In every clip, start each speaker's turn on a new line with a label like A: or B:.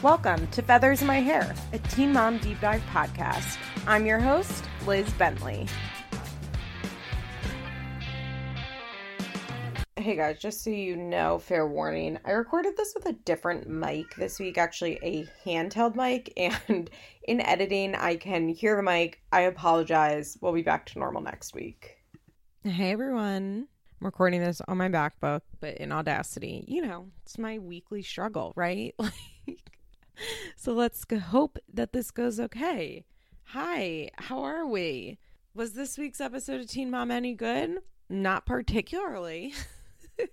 A: Welcome to Feathers in My Hair, a Teen Mom Deep Dive podcast. I'm your host, Liz Bentley. Hey guys, just so you know, fair warning, I recorded this with a different mic this week, actually a handheld mic, and in editing, I can hear the mic. I apologize. We'll be back to normal next week. Hey everyone. I'm recording this on my MacBook, but in Audacity. You know, it's my weekly struggle, right? So let's hope that this goes okay. Hi, how are we? Was this week's episode of Teen Mom any good? Not particularly.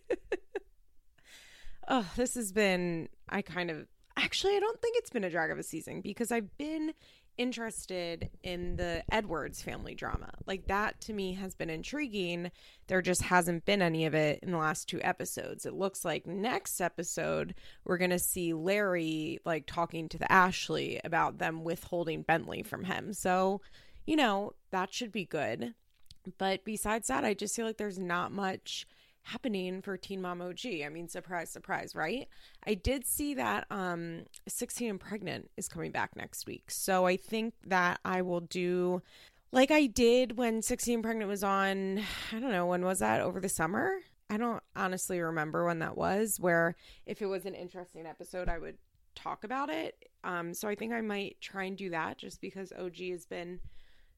A: oh, this has been, I kind of, actually, I don't think it's been a drag of a season because I've been interested in the Edwards family drama. Like that to me has been intriguing. There just hasn't been any of it in the last two episodes. It looks like next episode we're going to see Larry like talking to the Ashley about them withholding Bentley from him. So, you know, that should be good. But besides that, I just feel like there's not much happening for Teen Mom OG. I mean, surprise, surprise, right? I did see that um 16 and Pregnant is coming back next week. So I think that I will do like I did when 16 and Pregnant was on, I don't know, when was that? Over the summer? I don't honestly remember when that was, where if it was an interesting episode, I would talk about it. Um, so I think I might try and do that just because OG has been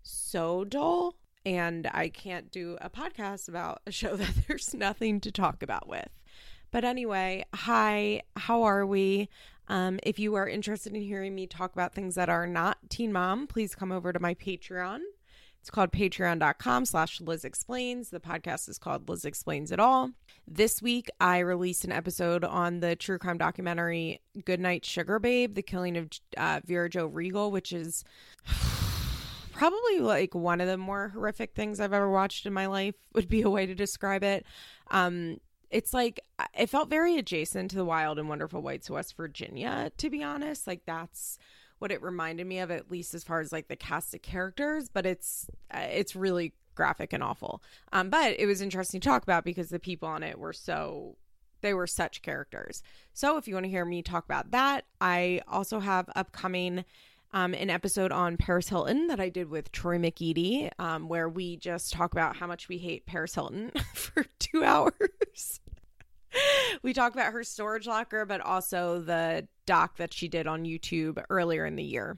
A: so dull and I can't do a podcast about a show that there's nothing to talk about with. But anyway, hi, how are we? Um, if you are interested in hearing me talk about things that are not Teen Mom, please come over to my Patreon. It's called patreon.com slash Liz Explains. The podcast is called Liz Explains It All. This week, I released an episode on the true crime documentary Goodnight Sugar Babe, the killing of uh, Vera Jo Regal, which is probably like one of the more horrific things I've ever watched in my life would be a way to describe it. Um, it's like it felt very adjacent to the Wild and Wonderful Whites of West Virginia, to be honest. Like that's what it reminded me of, at least as far as like the cast of characters. But it's uh, it's really graphic and awful. Um, but it was interesting to talk about because the people on it were so they were such characters. So if you want to hear me talk about that, I also have upcoming um, an episode on Paris Hilton that I did with Troy McEady, um, where we just talk about how much we hate Paris Hilton for two hours. we talk about her storage locker, but also the doc that she did on YouTube earlier in the year.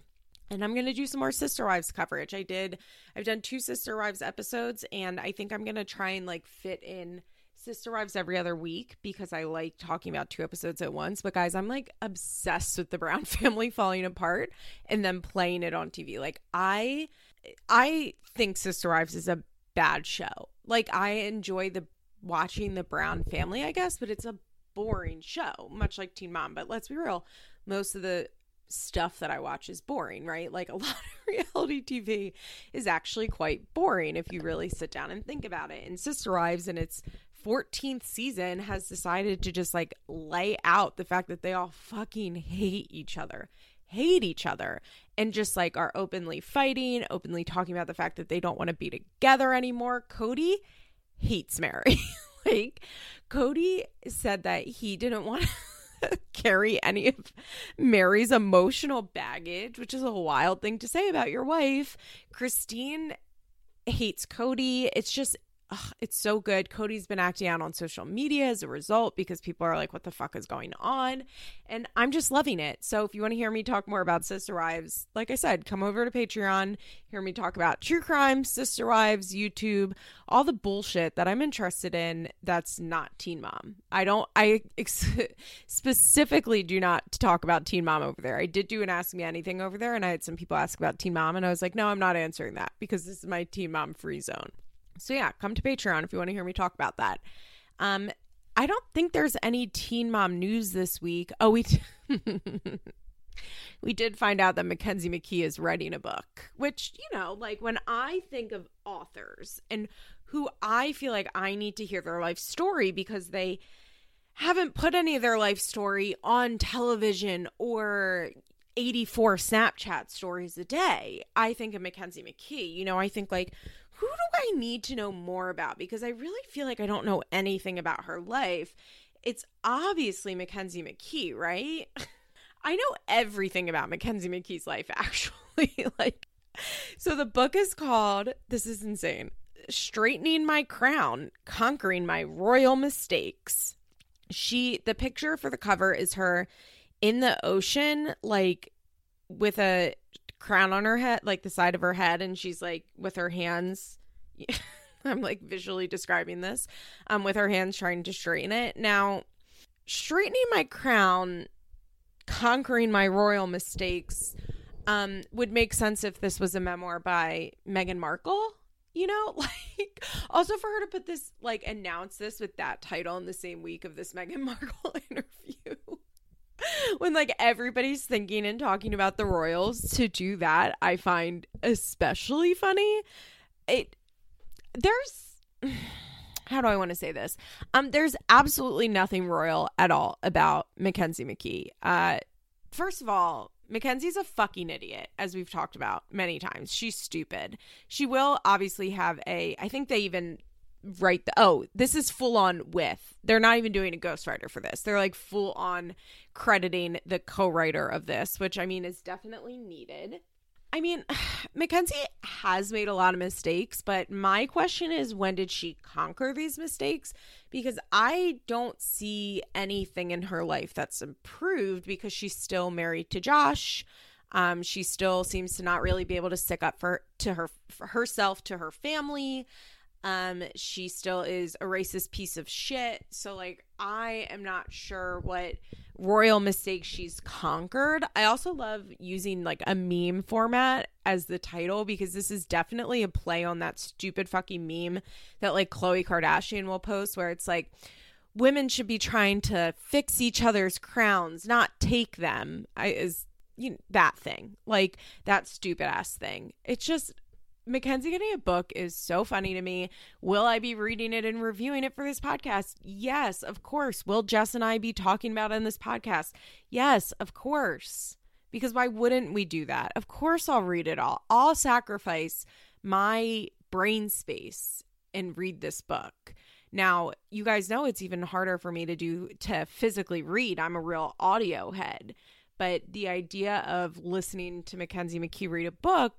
A: And I'm going to do some more Sister Wives coverage. I did, I've done two Sister Wives episodes, and I think I'm going to try and like fit in Sister Wives every other week because I like talking about two episodes at once. But guys, I'm like obsessed with the Brown family falling apart and then playing it on TV. Like I I think Sister Wives is a bad show. Like I enjoy the watching the Brown family, I guess, but it's a boring show, much like Teen Mom. But let's be real, most of the stuff that I watch is boring, right? Like a lot of reality TV is actually quite boring if you really sit down and think about it. And Sister Wives and its 14th season has decided to just like lay out the fact that they all fucking hate each other hate each other and just like are openly fighting, openly talking about the fact that they don't want to be together anymore. Kody hates Meri. like, Kody said that he didn't want to carry any of Meri's emotional baggage, which is a wild thing to say about your wife. Christine hates Kody. It's just ugh, it's so good. Kody's been acting out on social media as a result because people are like, what the fuck is going on? And I'm just loving it. So if you want to hear me talk more about Sister Wives, like I said, come over to Patreon, hear me talk about true crime, Sister Wives, YouTube, all the bullshit that I'm interested in that's not Teen Mom. I don't, I ex- specifically do not talk about Teen Mom over there. I did do an Ask Me Anything over there, and I had some people ask about Teen Mom, and I was like, no, I'm not answering that because this is my Teen Mom free zone. So yeah, come to Patreon if you want to hear me talk about that. Um, I don't think there's any Teen Mom news this week. Oh, we. T- we did find out that Mackenzie McKee is writing a book, which, you know, like when I think of authors and who I feel like I need to hear their life story because they haven't put any of their life story on television or 84 Snapchat stories a day. I think of Mackenzie McKee. You know, I think like who do I need to know more about? Because I really feel like I don't know anything about her life. It's obviously Mackenzie McKee, right? I know everything about Mackenzie McKee's life, actually. like, so the book is called, this is insane, Straightening My Crown, Conquering My Royal Mistakes. She, the picture for the cover is her in the ocean, like with a crown on her head, like the side of her head, and she's like with her hands. I'm like visually describing this, um, with her hands trying to straighten it. Now, straightening my crown, conquering my royal mistakes, um, would make sense if this was a memoir by Meghan Markle. You know, like also for her to put this, like, announce this with that title in the same week of this Meghan Markle interview when like everybody's thinking and talking about the royals to do that i find especially funny it there's how do i want to say this um there's absolutely nothing royal at all about mackenzie mckee uh first of all Mackenzie's a fucking idiot, as we've talked about many times. She's stupid. She will obviously have a, I think they even write the oh this is full on with they're not even doing a ghostwriter for this. They're like full on crediting the co-writer of this which i mean is definitely needed. I mean mackenzie has made a lot of mistakes but my question is when did she conquer these mistakes? Because i don't see anything in her life that's improved because she's still married to josh. Um, she still seems to not really be able to stick up for to her for herself to her family um, she still is a racist piece of shit. So like I am not sure what royal mistake she's conquered. I also love using like a meme format as the title because this is definitely a play on that stupid fucking meme that like Khloe Kardashian will post where it's like women should be trying to fix each other's crowns, not take them. I is you know, that thing. Like that stupid ass thing. It's just Mackenzie getting a book is so funny to me. Will I be reading it and reviewing it for this podcast? Yes, of course. Will Jess and I be talking about it in this podcast? Yes, of course. Because why wouldn't we do that? Of course, I'll read it all. I'll sacrifice my brain space and read this book. Now, you guys know it's even harder for me to do to physically read. I'm a real audio head. But the idea of listening to Mackenzie McKee read a book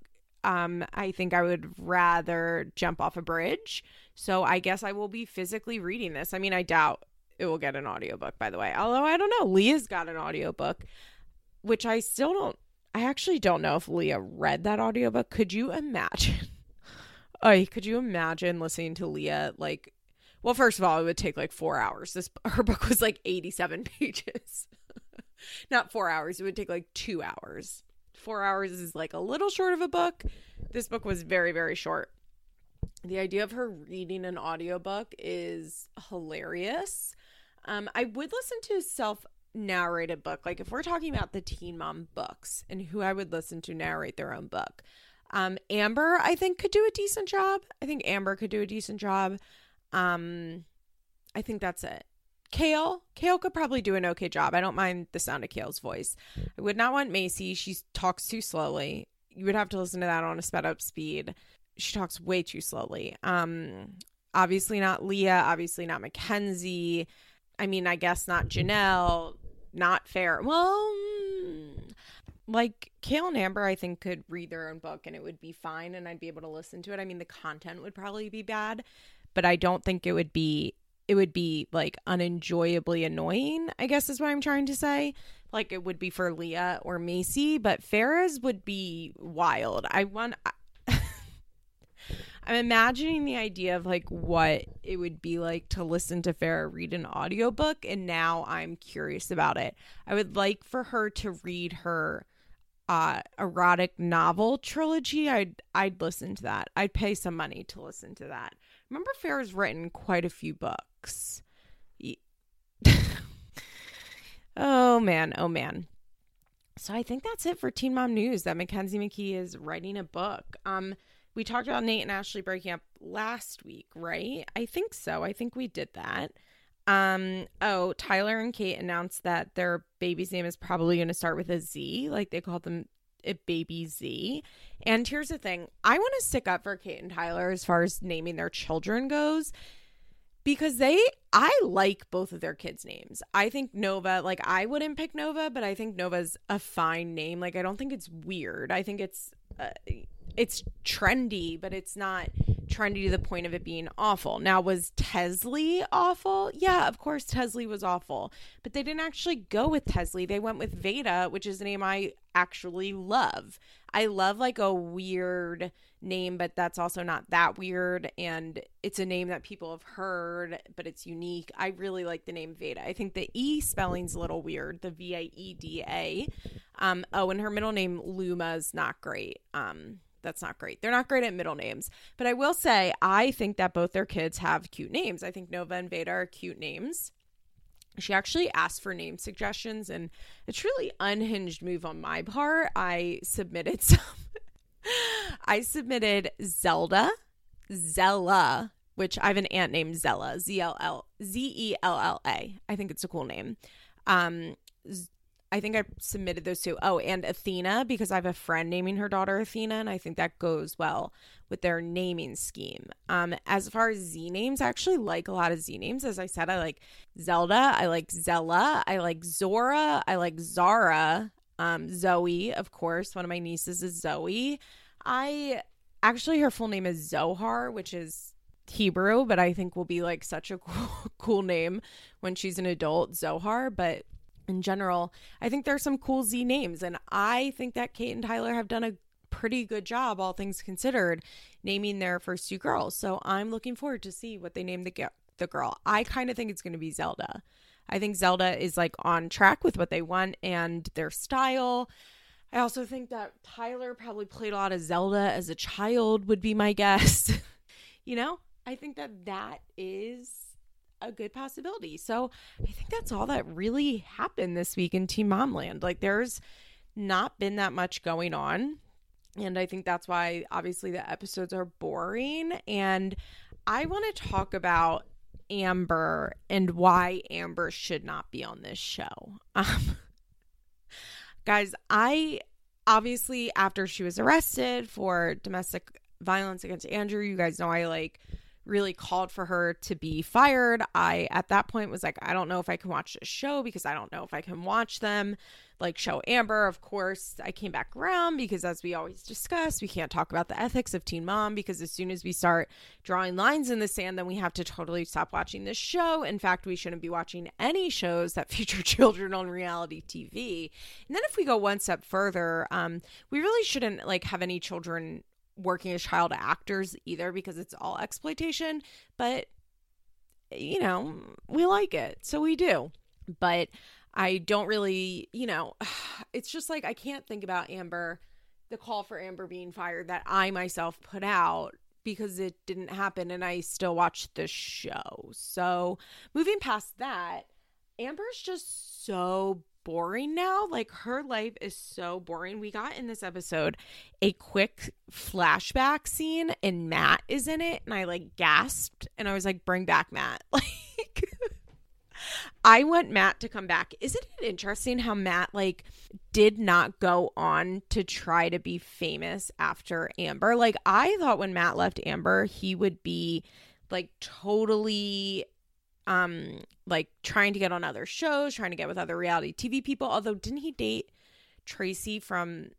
A: um, I think I would rather jump off a bridge. So I guess I will be physically reading this. I mean, I doubt it will get an audiobook, by the way. Although I don't know. Leah's got an audiobook, which I still don't I actually don't know if Leah read that audiobook. Could you imagine? Oh, could you imagine listening to Leah like well, first of all, it would take like 4 hours. This her book was like 87 pages. Not 4 hours. It would take like 2 hours four hours is like a little short of a book. This book was very, very short. The idea of her reading an audiobook is hilarious. Um, I would listen to a self narrated book. Like if we're talking about the teen mom books and who I would listen to narrate their own book. Um, Amber, I think, could do a decent job. I think Amber could do a decent job. Um, I think that's it. Kail, Kail could probably do an okay job. I don't mind the sound of Kail's voice. I would not want Macy. She talks too slowly. You would have to listen to that on a sped up speed. She talks way too slowly. Um, obviously not Leah. Obviously not Mackenzie. I mean, I guess not Janelle. Not fair. Well, mm, like Kail and Amber, I think could read their own book and it would be fine, and I'd be able to listen to it. I mean, the content would probably be bad, but I don't think it would be it would be like unenjoyably annoying, I guess is what I'm trying to say. Like it would be for Leah or Macy, but Farrah's would be wild. I want I'm imagining the idea of like what it would be like to listen to Farrah read an audiobook and now I'm curious about it. I would like for her to read her uh erotic novel trilogy. I'd I'd listen to that. I'd pay some money to listen to that. Remember Farrah's written quite a few books books. oh man, oh man. So I think that's it for Teen Mom News that Mackenzie McKee is writing a book. Um we talked about Nate and Ashley breaking up last week, right? I think so. I think we did that. Um oh, Tyler and Kate announced that their baby's name is probably going to start with a Z, like they called them it baby Z. And here's the thing, I want to stick up for Kate and Tyler as far as naming their children goes because they I like both of their kids' names. I think Nova, like I wouldn't pick Nova, but I think Nova's a fine name. Like I don't think it's weird. I think it's uh, it's trendy, but it's not trendy to the point of it being awful. Now, was Tesley awful? Yeah, of course Tesley was awful, but they didn't actually go with Tesley. They went with Vaeda, which is a name I actually love. I love like a weird name, but that's also not that weird. And it's a name that people have heard, but it's unique. I really like the name Vaeda. I think the E spelling's a little weird, the V A E D A. Um, oh, and her middle name, Luma, is not great. Um, that's not great. They're not great at middle names. But I will say, I think that both their kids have cute names. I think Nova and Vaeda are cute names. She actually asked for name suggestions, and it's really unhinged move on my part. I submitted some. I submitted Zelda, Zella, which I have an aunt named Zella, Z L L Z E L L A. I think it's a cool name. Um, I think I submitted those two. Oh, and Athena because I have a friend naming her daughter Athena, and I think that goes well with their naming scheme. Um, as far as Z names, I actually like a lot of Z names. As I said, I like Zelda, I like Zella, I like Zora, I like Zara, um, Zoe, of course. One of my nieces is Zoe. I actually her full name is Zohar, which is Hebrew, but I think will be like such a cool, cool name when she's an adult, Zohar. But in general, I think there's some cool Z names, and I think that Kate and Tyler have done a pretty good job, all things considered, naming their first two girls. So I'm looking forward to see what they name the the girl. I kind of think it's going to be Zelda. I think Zelda is like on track with what they want and their style. I also think that Tyler probably played a lot of Zelda as a child would be my guess. you know, I think that that is a good possibility. So I think that's all that really happened this week in Teen Momland. Like there's not been that much going on. And I think that's why obviously the episodes are boring. And I want to talk about Amber and why Amber should not be on this show. Um, guys, I obviously, after she was arrested for domestic violence against Andrew, you guys know I like really called for her to be fired. I, at that point, was like, I don't know if I can watch this show because I don't know if I can watch them. Like, show Amber, of course, I came back around because, as we always discuss, we can't talk about the ethics of Teen Mom because as soon as we start drawing lines in the sand, then we have to totally stop watching this show. In fact, we shouldn't be watching any shows that feature children on reality TV. And then if we go one step further, um, we really shouldn't like have any children working as child actors either because it's all exploitation, but you know, we like it. So we do. But I don't really, you know, it's just like I can't think about Amber, the call for Amber being fired that I myself put out because it didn't happen and I still watched the show. So moving past that, Amber's just so boring now. Like her life is so boring. We got in this episode a quick flashback scene and Matt is in it and I like gasped and I was like bring back Matt. Like I want Matt to come back. Isn't it interesting how Matt like did not go on to try to be famous after Amber? Like I thought when Matt left Amber, he would be like totally um like trying to get on other shows, trying to get with other reality TV people. Although didn't he date Tracy from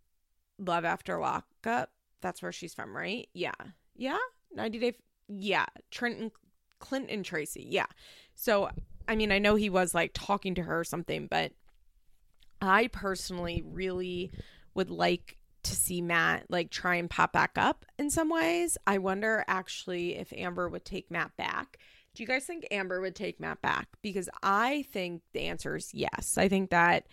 A: Love After Lockup? That's where she's from, right? Yeah. Yeah? 90 Day Yeah, Trenton Clinton Tracy. Yeah. So, I mean, I know he was like talking to her or something, but I personally really would like to see Matt like try and pop back up in some ways. I wonder actually if Amber would take Matt back do you guys think Amber would take Matt back? Because I think the answer is yes. I think that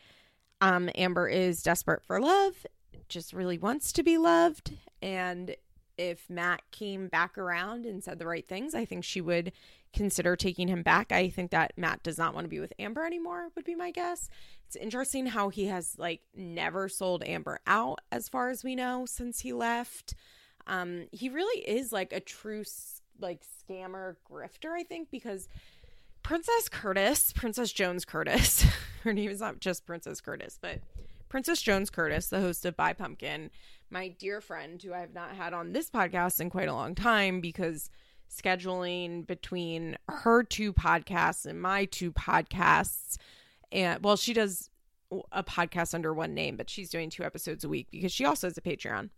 A: um, Amber is desperate for love, just really wants to be loved. And if Matt came back around and said the right things, I think she would consider taking him back. I think that Matt does not want to be with Amber anymore, would be my guess. It's interesting how he has like never sold Amber out, as far as we know, since he left. Um, he really is like a true like scammer grifter, I think, because Princess Curtis, Princess Jones Curtis, her name is not just Princess Curtis, but Princess Jones Curtis, the host of Buy Pumpkin, my dear friend who I have not had on this podcast in quite a long time because scheduling between her two podcasts and my two podcasts. And well, she does a podcast under one name, but she's doing two episodes a week because she also has a Patreon.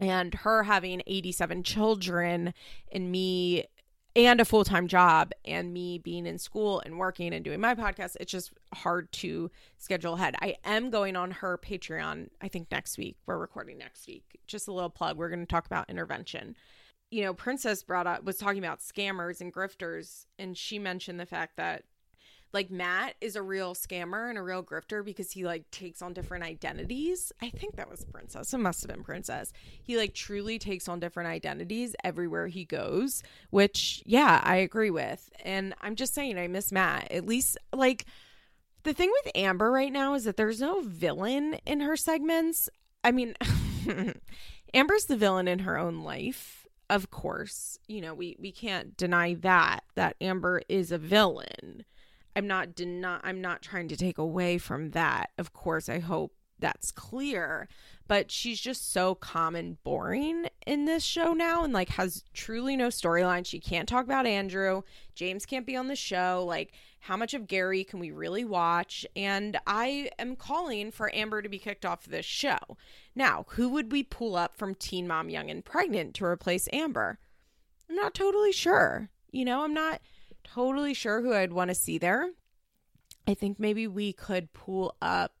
A: And her having 87 children and me and a full time job and me being in school and working and doing my podcast, it's just hard to schedule ahead. I am going on her Patreon, I think next week. We're recording next week. Just a little plug. We're going to talk about intervention. You know, Princess brought up, was talking about scammers and grifters, and she mentioned the fact that like Matt is a real scammer and a real grifter because he like takes on different identities. I think that was Princess. It must have been Princess. He like truly takes on different identities everywhere he goes, which yeah, I agree with. And I'm just saying I miss Matt. At least like the thing with Amber right now is that there's no villain in her segments. I mean, Amber's the villain in her own life. Of course, you know, we we can't deny that that Amber is a villain I'm not deny I'm not trying to take away from that. Of course, I hope that's clear. But she's just so calm and boring in this show now and like has truly no storyline. She can't talk about Andrew. James can't be on the show. Like, how much of Gary can we really watch? And I am calling for Amber to be kicked off this show. Now, who would we pull up from Teen Mom Young and Pregnant to replace Amber? I'm not totally sure. You know, I'm not totally sure who I'd want to see there. I think maybe we could pull up.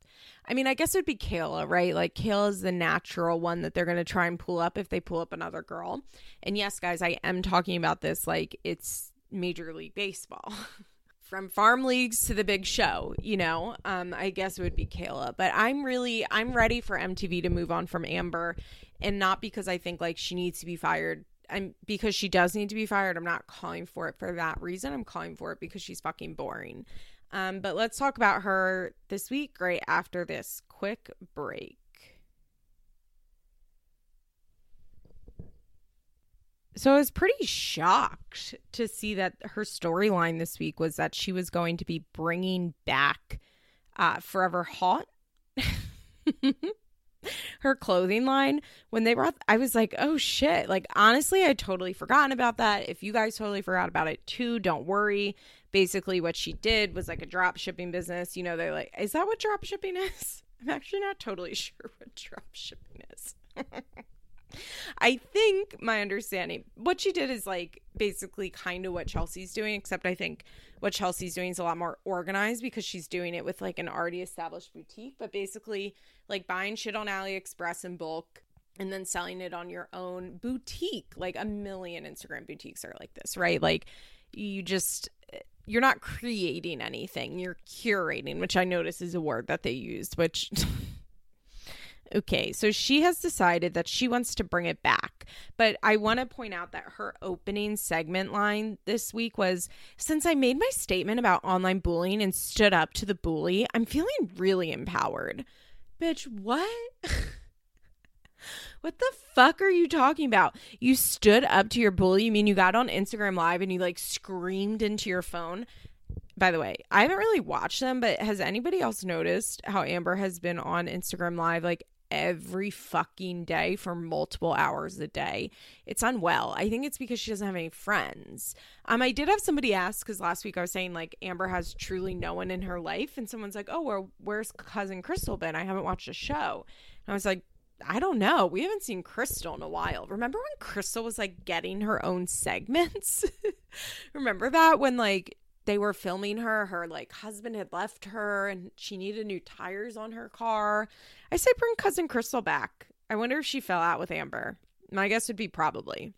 A: I mean, I guess it would be Kayla, right? Like Kayla is the natural one that they're going to try and pull up if they pull up another girl. And yes, guys, I am talking about this like it's Major League Baseball. From farm leagues to the big show, you know, um, I guess it would be Kayla. But I'm really, I'm ready for MTV to move on from Amber and not because I think like she needs to be fired I'm because she does need to be fired. I'm not calling for it for that reason. I'm calling for it because she's fucking boring. Um, but let's talk about her this week right after this quick break. So I was pretty shocked to see that her storyline this week was that she was going to be bringing back uh, Forever Hot. her clothing line when they brought I was like, "Oh shit." Like honestly, I totally forgotten about that. If you guys totally forgot about it too, don't worry. Basically what she did was like a drop shipping business. You know, they're like, "Is that what drop shipping is?" I'm actually not totally sure what drop shipping is. I think my understanding, what she did is like basically kind of what Chelsea's doing, except I think what Chelsea's doing is a lot more organized because she's doing it with like an already established boutique, but basically like buying shit on AliExpress in bulk and then selling it on your own boutique. Like a million Instagram boutiques are like this, right? Like you just you're not creating anything, you're curating, which I notice is a word that they used, which Okay, so she has decided that she wants to bring it back. But I want to point out that her opening segment line this week was Since I made my statement about online bullying and stood up to the bully, I'm feeling really empowered. Bitch, what? what the fuck are you talking about? You stood up to your bully? You mean you got on Instagram Live and you like screamed into your phone? by the way, I haven't really watched them, but has anybody else noticed how Amber has been on Instagram Live like every fucking day for multiple hours a day. It's unwell. I think it's because she doesn't have any friends. Um, I did have somebody ask because last week I was saying like Amber has truly no one in her life, and someone's like, "Oh, where where's cousin Crystal been? I haven't watched a show." And I was like, I don't know. We haven't seen Crystal in a while. Remember when Crystal was like getting her own segments? Remember that when like they were filming her, her like husband had left her and she needed new tires on her car. I say bring cousin Crystal back. I wonder if she fell out with Amber. My guess would be probably.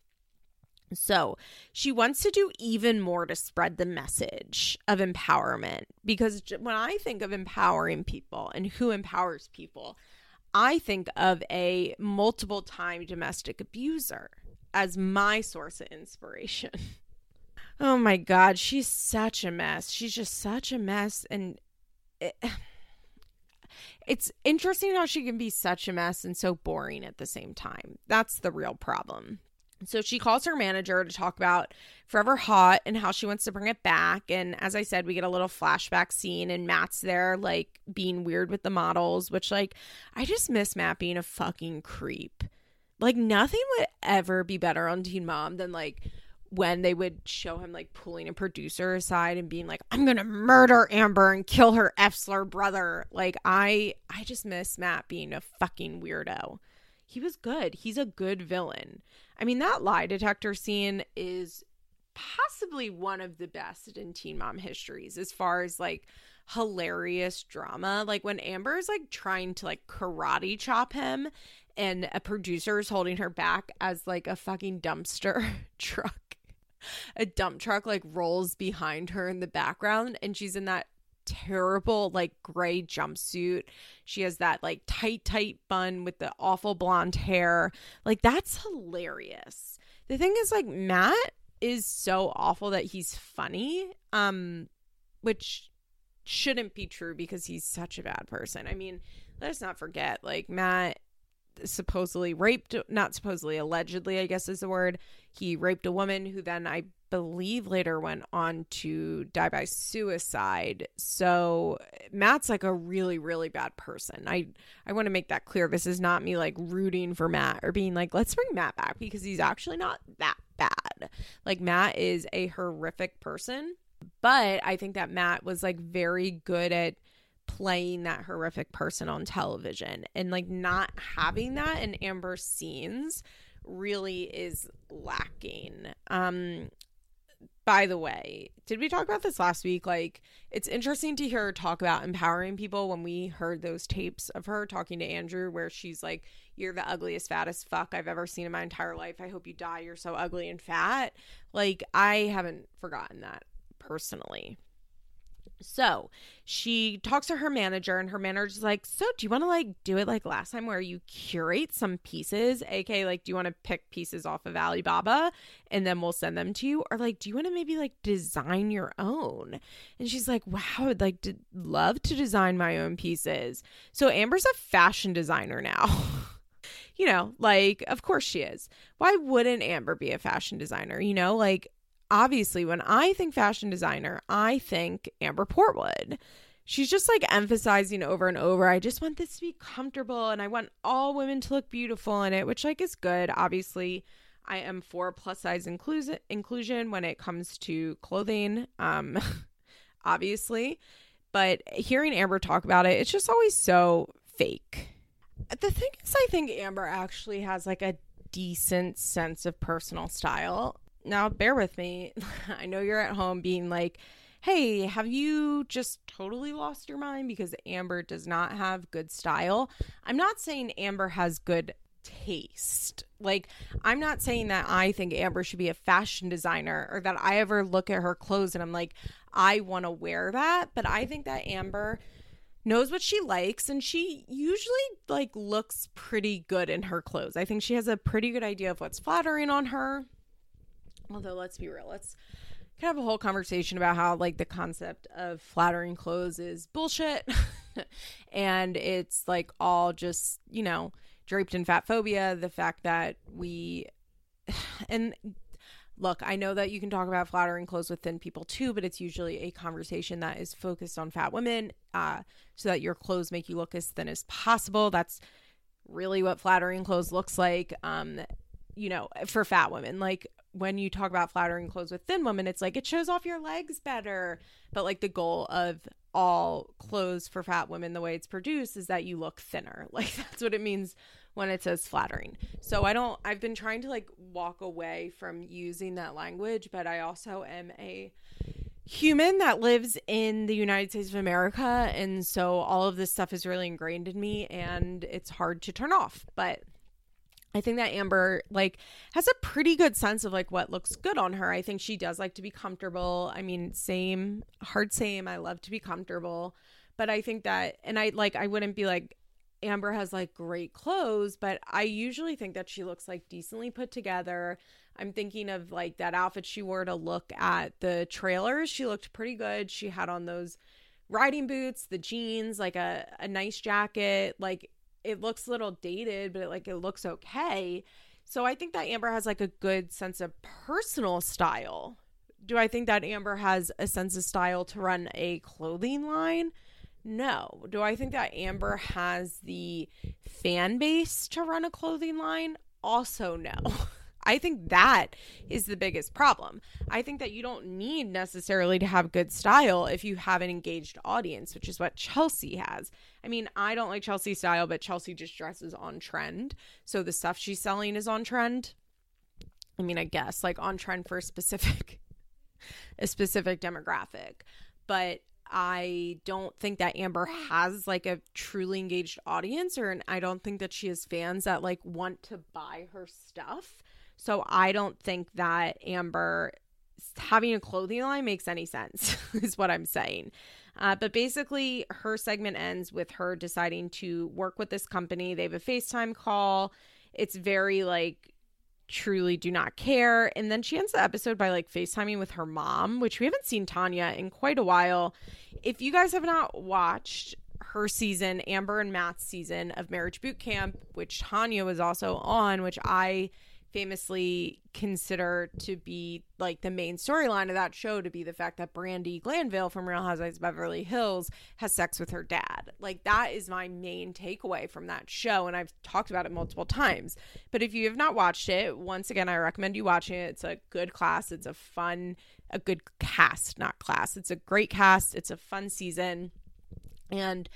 A: So she wants to do even more to spread the message of empowerment because when I think of empowering people and who empowers people, I think of a multiple time domestic abuser as my source of inspiration. Oh my God, she's such a mess. She's just such a mess. And it, it's interesting how she can be such a mess and so boring at the same time. That's the real problem. So she calls her manager to talk about Forever Hot and how she wants to bring it back. And as I said, we get a little flashback scene, and Matt's there, like being weird with the models, which, like, I just miss Matt being a fucking creep. Like, nothing would ever be better on Teen Mom than, like, when they would show him like pulling a producer aside and being like, I'm gonna murder Amber and kill her F slur brother. Like I I just miss Matt being a fucking weirdo. He was good. He's a good villain. I mean, that lie detector scene is possibly one of the best in Teen Mom histories as far as like hilarious drama. Like when amber is like trying to like karate chop him and a producer is holding her back as like a fucking dumpster truck. A dump truck like rolls behind her in the background and she's in that terrible like gray jumpsuit. She has that like tight tight bun with the awful blonde hair. Like that's hilarious. The thing is like Matt is so awful that he's funny. Um which shouldn't be true because he's such a bad person. I mean, let's not forget like Matt supposedly raped not supposedly allegedly I guess is the word. He raped a woman who then I believe later went on to die by suicide. So Matt's like a really really bad person. I I want to make that clear. This is not me like rooting for Matt or being like let's bring Matt back because he's actually not that bad. Like Matt is a horrific person, but I think that Matt was like very good at playing that horrific person on television and like not having that in Amber's scenes really is lacking. Um by the way, did we talk about this last week? Like, it's interesting to hear her talk about empowering people when we heard those tapes of her talking to Andrew, where she's like, You're the ugliest, fattest fuck I've ever seen in my entire life. I hope you die. You're so ugly and fat. Like, I haven't forgotten that personally. So she talks to her manager, and her manager's like, So, do you want to like do it like last time where you curate some pieces? AK, like, do you want to pick pieces off of Alibaba and then we'll send them to you? Or like, do you want to maybe like design your own? And she's like, Wow, I'd like to love to design my own pieces. So Amber's a fashion designer now. you know, like, of course she is. Why wouldn't Amber be a fashion designer? You know, like, obviously, when I think fashion designer, I think Amber Portwood. She's just like emphasizing over and over, I just want this to be comfortable and I want all women to look beautiful in it, which like is good. Obviously, I am for plus size inclusion inclusion when it comes to clothing. Um obviously, but hearing Amber talk about it, it's just always so fake. The thing is I think Amber actually has like a decent sense of personal style now bear with me. I know you're at home being like, hey, have you just totally lost your mind because Amber does not have good style? I'm not saying Amber has good taste. Like, I'm not saying that I think Amber should be a fashion designer or that I ever look at her clothes and I'm like, I want to wear that. But I think that Amber knows what she likes and she usually like looks pretty good in her clothes. I think she has a pretty good idea of what's flattering on her Although, let's be real, let's kind of have a whole conversation about how like the concept of flattering clothes is bullshit. And it's like all just you know draped in fat phobia the fact that we and look i know that you can talk about flattering clothes with thin people too but it's usually a conversation that is focused on fat women uh, so that your clothes make you look as thin as possible. That's really what flattering clothes looks like. Um you know for fat women like when you talk about flattering clothes with thin women, it's like it shows off your legs better. But like the goal of all clothes for fat women, the way it's produced, is that you look thinner. Like that's what it means when it says flattering. So I don't, I've been trying to like walk away from using that language, but I also am a human that lives in the United States of America. And so all of this stuff is really ingrained in me and it's hard to turn off. But I think that Amber like has a pretty good sense of like what looks good on her. I think she does like to be comfortable. I mean, same, hard same. I love to be comfortable, but I think that and I like I wouldn't be like Amber has like great clothes, but I usually think that she looks like decently put together. I'm thinking of like that outfit she wore to look at the trailers. She looked pretty good. She had on those riding boots, the jeans, like a, a nice jacket. Like it looks a little dated, but it, like it looks okay. So I think that Amber has like a good sense of personal style. Do I think that Amber has a sense of style to run a clothing line? No. Do I think that Amber has the fan base to run a clothing line? Also, no. I think that is the biggest problem. I think that you don't need necessarily to have good style if you have an engaged audience, which is what Chelsea has. I mean, I don't like Chelsea style, but Chelsea just dresses on trend. So the stuff she's selling is on trend. I mean, I guess like on trend for a specific a specific demographic. But I don't think that Amber has like a truly engaged audience or and I don't think that she has fans that like want to buy her stuff. So I don't think that Amber having a clothing line makes any sense, is what I'm saying. Uh, but basically, her segment ends with her deciding to work with this company. They have a FaceTime call. It's very like truly do not care. And then she ends the episode by like FaceTiming with her mom, which we haven't seen Tanya in quite a while. If you guys have not watched her season, Amber and Matt's season of Marriage Boot Camp, which Tanya was also on, which I famously consider to be like the main storyline of that show to be the fact that Brandi Glanville from Real Housewives of Beverly Hills has sex with her dad. Like that is my main takeaway from that show and I've talked about it multiple times. But if you have not watched it, once again I recommend you watching it. It's a good class, it's a fun a good cast, not class. It's a great cast, it's a fun season. And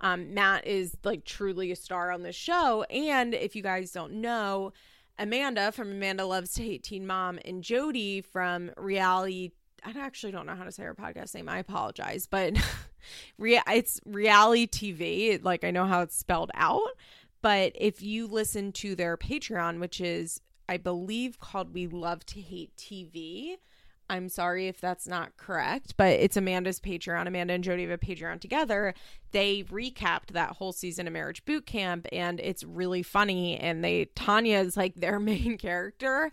A: um, Matt is like truly a star on the show. And if you guys don't know, Amanda from Amanda Loves to Hate Teen Mom and Jody from Reality. I actually don't know how to say her podcast name. I apologize, but it's reality TV. Like I know how it's spelled out, but if you listen to their Patreon, which is I believe called We Love to Hate TV, I'm sorry if that's not correct, but it's Amanda's Patreon. Amanda and Jody have a Patreon together. They recapped that whole season of Marriage Boot Camp, and it's really funny. And they Tanya is like their main character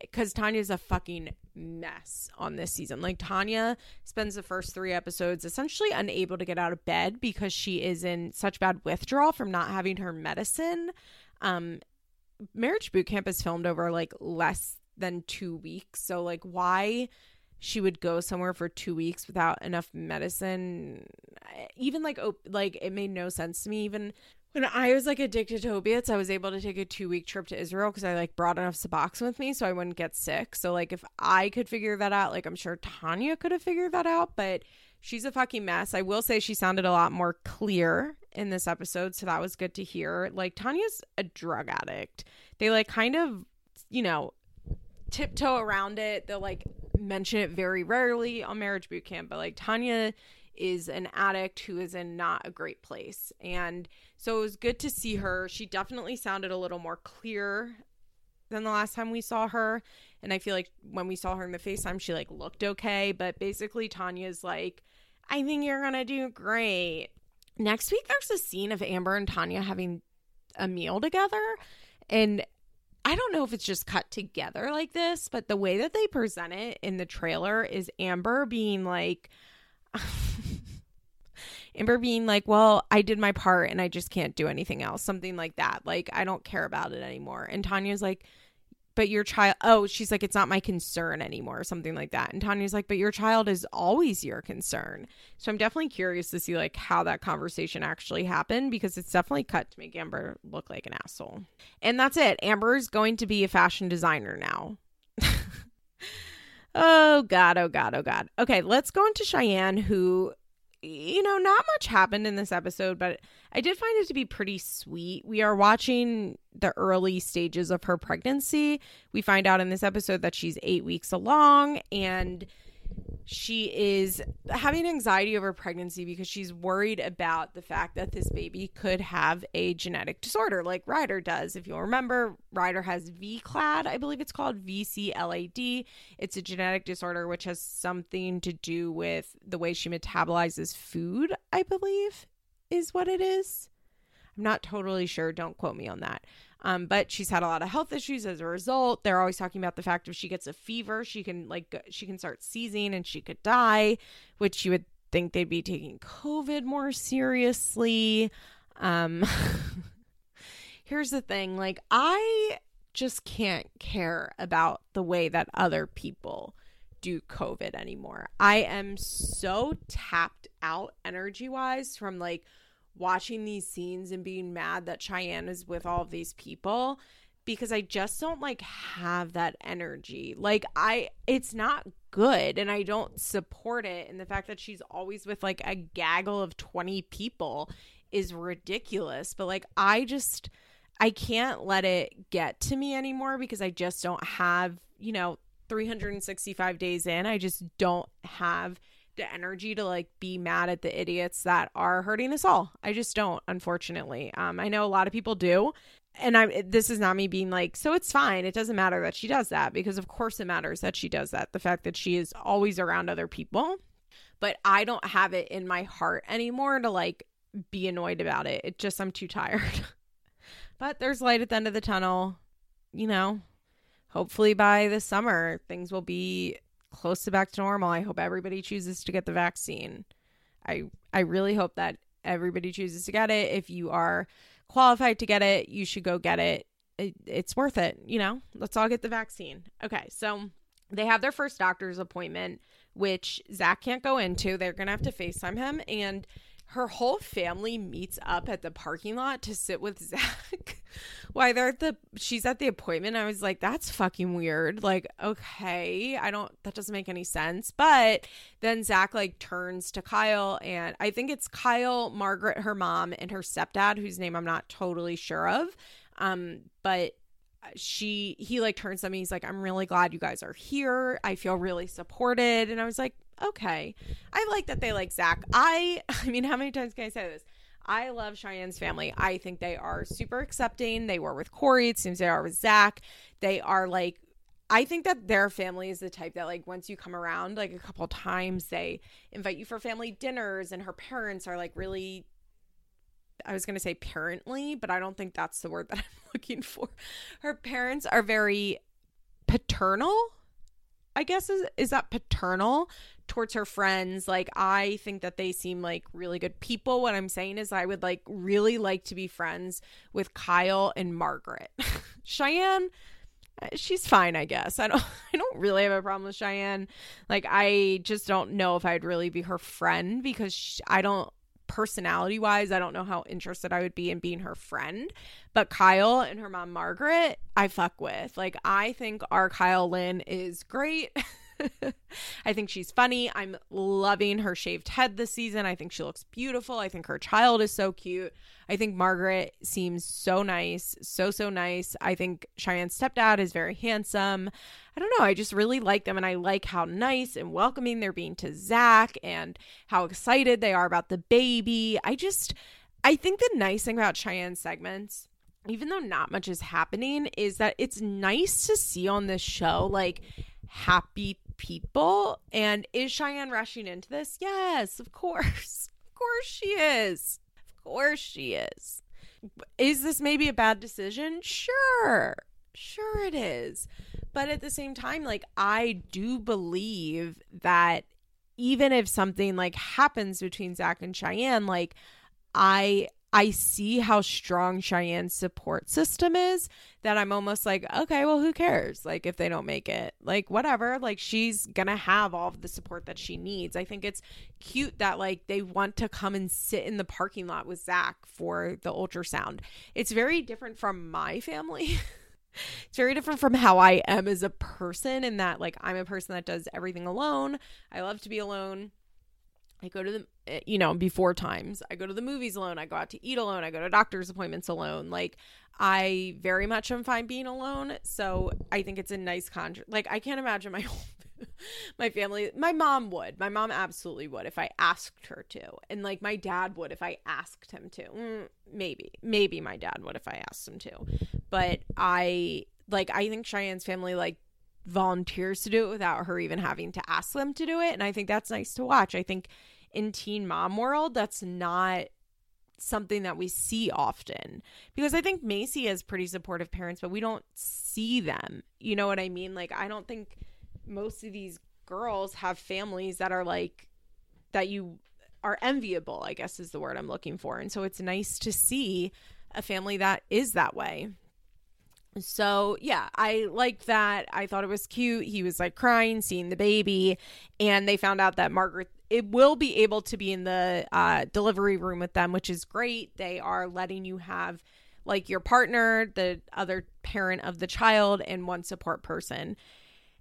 A: because Tanya's a fucking mess on this season. Like Tanya spends the first three episodes essentially unable to get out of bed because she is in such bad withdrawal from not having her medicine. Um, Marriage Boot Camp is filmed over like less than two weeks. So, like, why she would go somewhere for two weeks without enough medicine, eh, even like, op- like, it made no sense to me. Even when I was like addicted to opiates, I was able to take a two week trip to Israel because I like brought enough Suboxone with me so I wouldn't get sick. So, like, if I could figure that out, like, I'm sure Tanya could have figured that out, but she's a fucking mess. I will say she sounded a lot more clear in this episode, so that was good to hear. Like, Tanya's a drug addict. They like kind of, you know, tiptoe around it. They'll like mention it very rarely on Marriage Boot Camp, but like Tanya is an addict who is in not a great place. And so it was good to see her. She definitely sounded a little more clear than the last time we saw her. And I feel like when we saw her in the FaceTime, she like looked okay. But basically, Tanya's like, I think you're going to do great. Next week, there's a scene of Amber and Tanya having a meal together. And I don't know if it's just cut together like this, but the way that they present it in the trailer is Amber being like, Amber being like, well, I did my part and I just can't do anything else. Something like that. Like, I don't care about it anymore. And Tanya's like, but your child oh she's like it's not my concern anymore or something like that. And tanya's like but your child is always your concern. So i'm definitely curious to see like how that conversation actually happened because it's definitely cut to make amber look like an asshole. And that's it. Amber's going to be a fashion designer now. Oh god oh god oh god. Okay let's go into cheyenne who you know, not much happened in this episode, but I did find it to be pretty sweet. We are watching the early stages of her pregnancy. We find out in this episode that she's eight weeks along and she is having anxiety over pregnancy because she's worried about the fact that this baby could have a genetic disorder like Ryder does. If you'll remember, Ryder has VCLAD, I believe it's called VCLAD. It's a genetic disorder which has something to do with the way she metabolizes food, I believe is what it is. I'm not totally sure. Don't quote me on that. Um, but she's had a lot of health issues as a result. They're always talking about the fact if she gets a fever, she can like she can start seizing and she could die, which you would think they'd be taking COVID more seriously. Um, here's the thing, like I just can't care about the way that other people do COVID anymore. I am so tapped out energy wise from like watching these scenes and being mad that Cheyenne is with all of these people because I just don't like have that energy. Like I it's not good and I don't support it and the fact that she's always with like a gaggle of 20 people is ridiculous. But like I just I can't let it get to me anymore because I just don't have, you know, 365 days in. I just don't have the energy to like be mad at the idiots that are hurting us all. I just don't, unfortunately. Um, I know a lot of people do. And I this is not me being like, so it's fine. It doesn't matter that she does that because of course it matters that she does that. The fact that she is always around other people. But I don't have it in my heart anymore to like be annoyed about it. It just I'm too tired. but there's light at the end of the tunnel. You know, hopefully by the summer things will be close to back to normal. I hope everybody chooses to get the vaccine. I I really hope that everybody chooses to get it. If you are qualified to get it, you should go get it. it it's worth it, you know. Let's all get the vaccine. Okay, so they have their first doctor's appointment, which Zach can't go into. They're gonna have to FaceTime him and her whole family meets up at the parking lot to sit with Zach. Why they're at the she's at the appointment. I was like, that's fucking weird. Like, okay, I don't that doesn't make any sense. But then Zach like turns to Kyle and I think it's Kyle, Margaret, her mom, and her stepdad, whose name I'm not totally sure of. Um, but she he like turns to me, he's like, I'm really glad you guys are here. I feel really supported. And I was like, okay. I like that they like Zach. I I mean, how many times can I say this? I love Cheyenne's family. I think they are super accepting. They were with Corey. It seems they are with Zach. They are like I think that their family is the type that like once you come around like a couple times they invite you for family dinners and her parents are like really I was going to say parently, but I don't think that's the word that I'm looking for. Her parents are very paternal. I guess is is that paternal towards her friends. Like I think that they seem like really good people. What I'm saying is I would like really like to be friends with Kyle and Margaret. Cheyenne uh, she's fine, I guess. I don't I don't really have a problem with Cheyenne. Like I just don't know if I'd really be her friend because she, I don't personality wise, I don't know how interested I would be in being her friend. But Kyle and her mom Margaret, I fuck with. Like I think our Kyle Lynn is great. I think she's funny. I'm loving her shaved head this season. I think she looks beautiful. I think her child is so cute. I think Margaret seems so nice, so, so nice. I think Cheyenne's stepdad is very handsome. I don't know. I just really like them. And I like how nice and welcoming they're being to Zach and how excited they are about the baby. I just, I think the nice thing about Cheyenne segments even though not much is happening, is that it's nice to see on this show like happy people. And is Cheyenne rushing into this? Yes, of course. Of course she is. Of course she is. Is this maybe a bad decision? Sure. Sure it is. But at the same time, like, I do believe that even if something like happens between Zach and Cheyenne, like, I I see how strong Cheyenne's support system is that I'm almost like, okay, well, who cares? Like, if they don't make it, like, whatever. Like, she's gonna have all of the support that she needs. I think it's cute that, like, they want to come and sit in the parking lot with Zach for the ultrasound. It's very different from my family. it's very different from how I am as a person, in that, like, I'm a person that does everything alone. I love to be alone. I go to the, eh, you know, before times, I go to the movies alone. I go out to eat alone. I go to doctor's appointments alone. Like, I very much am fine being alone. So I think it's a nice contrast. Like, I can't imagine my whole, my family, my mom would. My mom absolutely would if I asked her to. And like, my dad would if I asked him to. Mm, maybe, maybe my dad would if I asked him to. But I, like, I think Cheyenne's family, like, volunteers to do it without her even having to ask them to do it. And I think that's nice to watch. I think in teen mom world, that's not something that we see often because I think Macy has pretty supportive parents, but we don't see them. You know what I mean? Like, I don't think most of these girls have families that are like that you are enviable, I guess is the word I'm looking for. And so it's nice to see a family that is that way. So, yeah, I like that. I thought it was cute. He was like crying, seeing the baby, and they found out that Margaret it will be able to be in the uh, delivery room with them, which is great. They are letting you have like your partner, the other parent of the child, and one support person.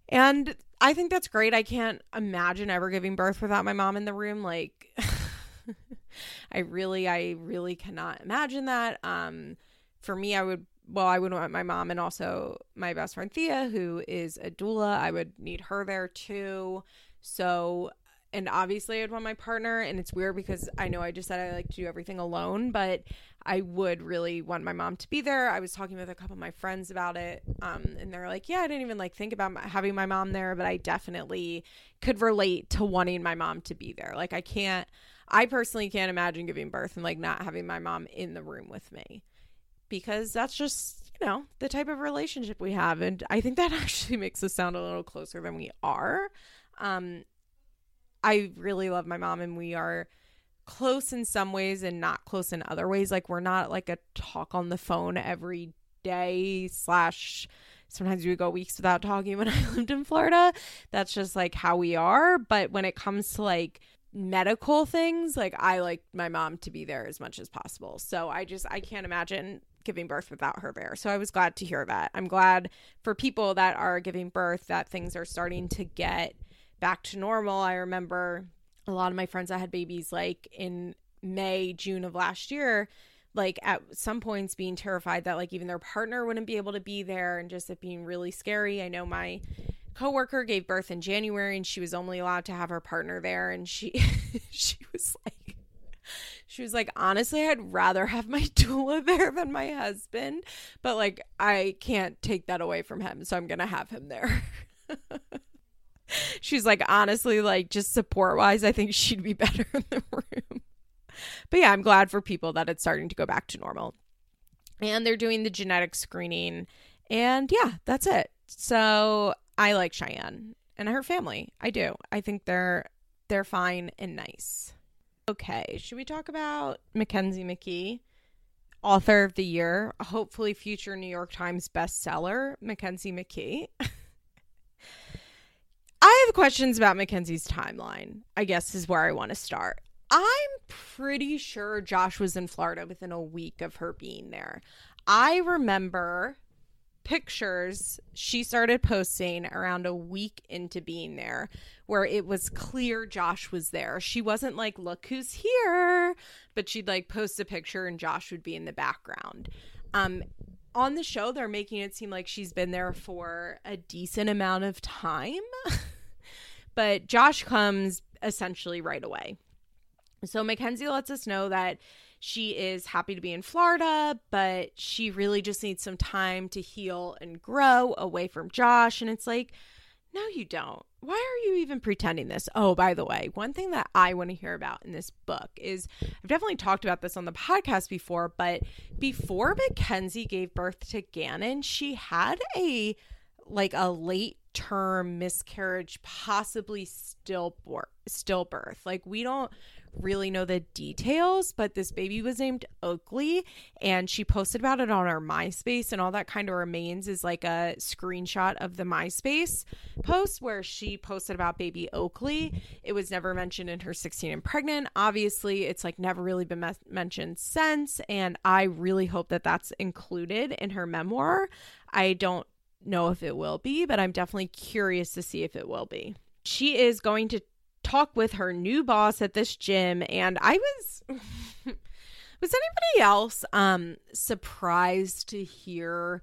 A: And I think that's great. I can't imagine ever giving birth without my mom in the room. Like, I really, I really cannot imagine that. Um, for me, I would, well, I would want my mom and also my best friend Thea, who is a doula. I would need her there too. So and obviously I'd want my partner and it's weird because I know I just said I like to do everything alone, but I would really want my mom to be there. I was talking with a couple of my friends about it um, and they're like, "Yeah, I didn't even like think about having my mom there, but I definitely could relate to wanting my mom to be there. Like I can't I personally can't imagine giving birth and like not having my mom in the room with me because that's just, you know, the type of relationship we have and I think that actually makes us sound a little closer than we are. Um, I really love my mom and we are close in some ways and not close in other ways. Like we're not like a talk on the phone every day slash sometimes we go weeks without talking when I lived in Florida. That's just like how we are. But when it comes to like medical things, like I like my mom to be there as much as possible. So I just I can't imagine giving birth without her there. So I was glad to hear that. I'm glad for people that are giving birth that things are starting to get back to normal. I remember a lot of my friends that had babies like in May, June of last year, like at some points being terrified that like even their partner wouldn't be able to be there and just it being really scary. I know my coworker gave birth in January and she was only allowed to have her partner there and she she was like she was like honestly I'd rather have my doula there than my husband but like I can't take that away from him so I'm going to have him there. she's like honestly like just support wise i think she'd be better in the room. But yeah i'm glad for people that it's starting to go back to normal. And they're doing the genetic screening and yeah that's it. So i like cheyenne and her family. I do. I think they're they're fine and nice okay should we talk about mackenzie mckee author of the year hopefully future new york times bestseller mackenzie mckee I have questions about Mackenzie's timeline, I guess is where I want to start. I'm pretty sure Josh was in Florida within a week of her being there. I remember pictures she started posting around a week into being there where it was clear Josh was there. She wasn't like, look who's here, but she'd like post a picture and Josh would be in the background. Um, on the show, they're making it seem like she's been there for a decent amount of time. but Josh comes essentially right away. So Mackenzie lets us know that she is happy to be in Florida, but she really just needs some time to heal and grow away from Josh. And it's like, no, you don't. Why are you even pretending this? Oh, by the way, one thing that I want to hear about in this book is I've definitely talked about this on the podcast before, but before Mackenzie gave birth to Gannon, she had a like a late term miscarriage, possibly stillbirth. Stillbirth. Like we don't really know the details, but this baby was named Oakley and she posted about it on our MySpace and all that kind of remains is like a screenshot of the MySpace post where she posted about baby Oakley. It was never mentioned in her 16 and pregnant. Obviously, it's like never really been me- mentioned since and I really hope that that's included in her memoir. I don't know if it will be, but I'm definitely curious to see if it will be. She is going to talk with her new boss at this gym and I was was anybody else um surprised to hear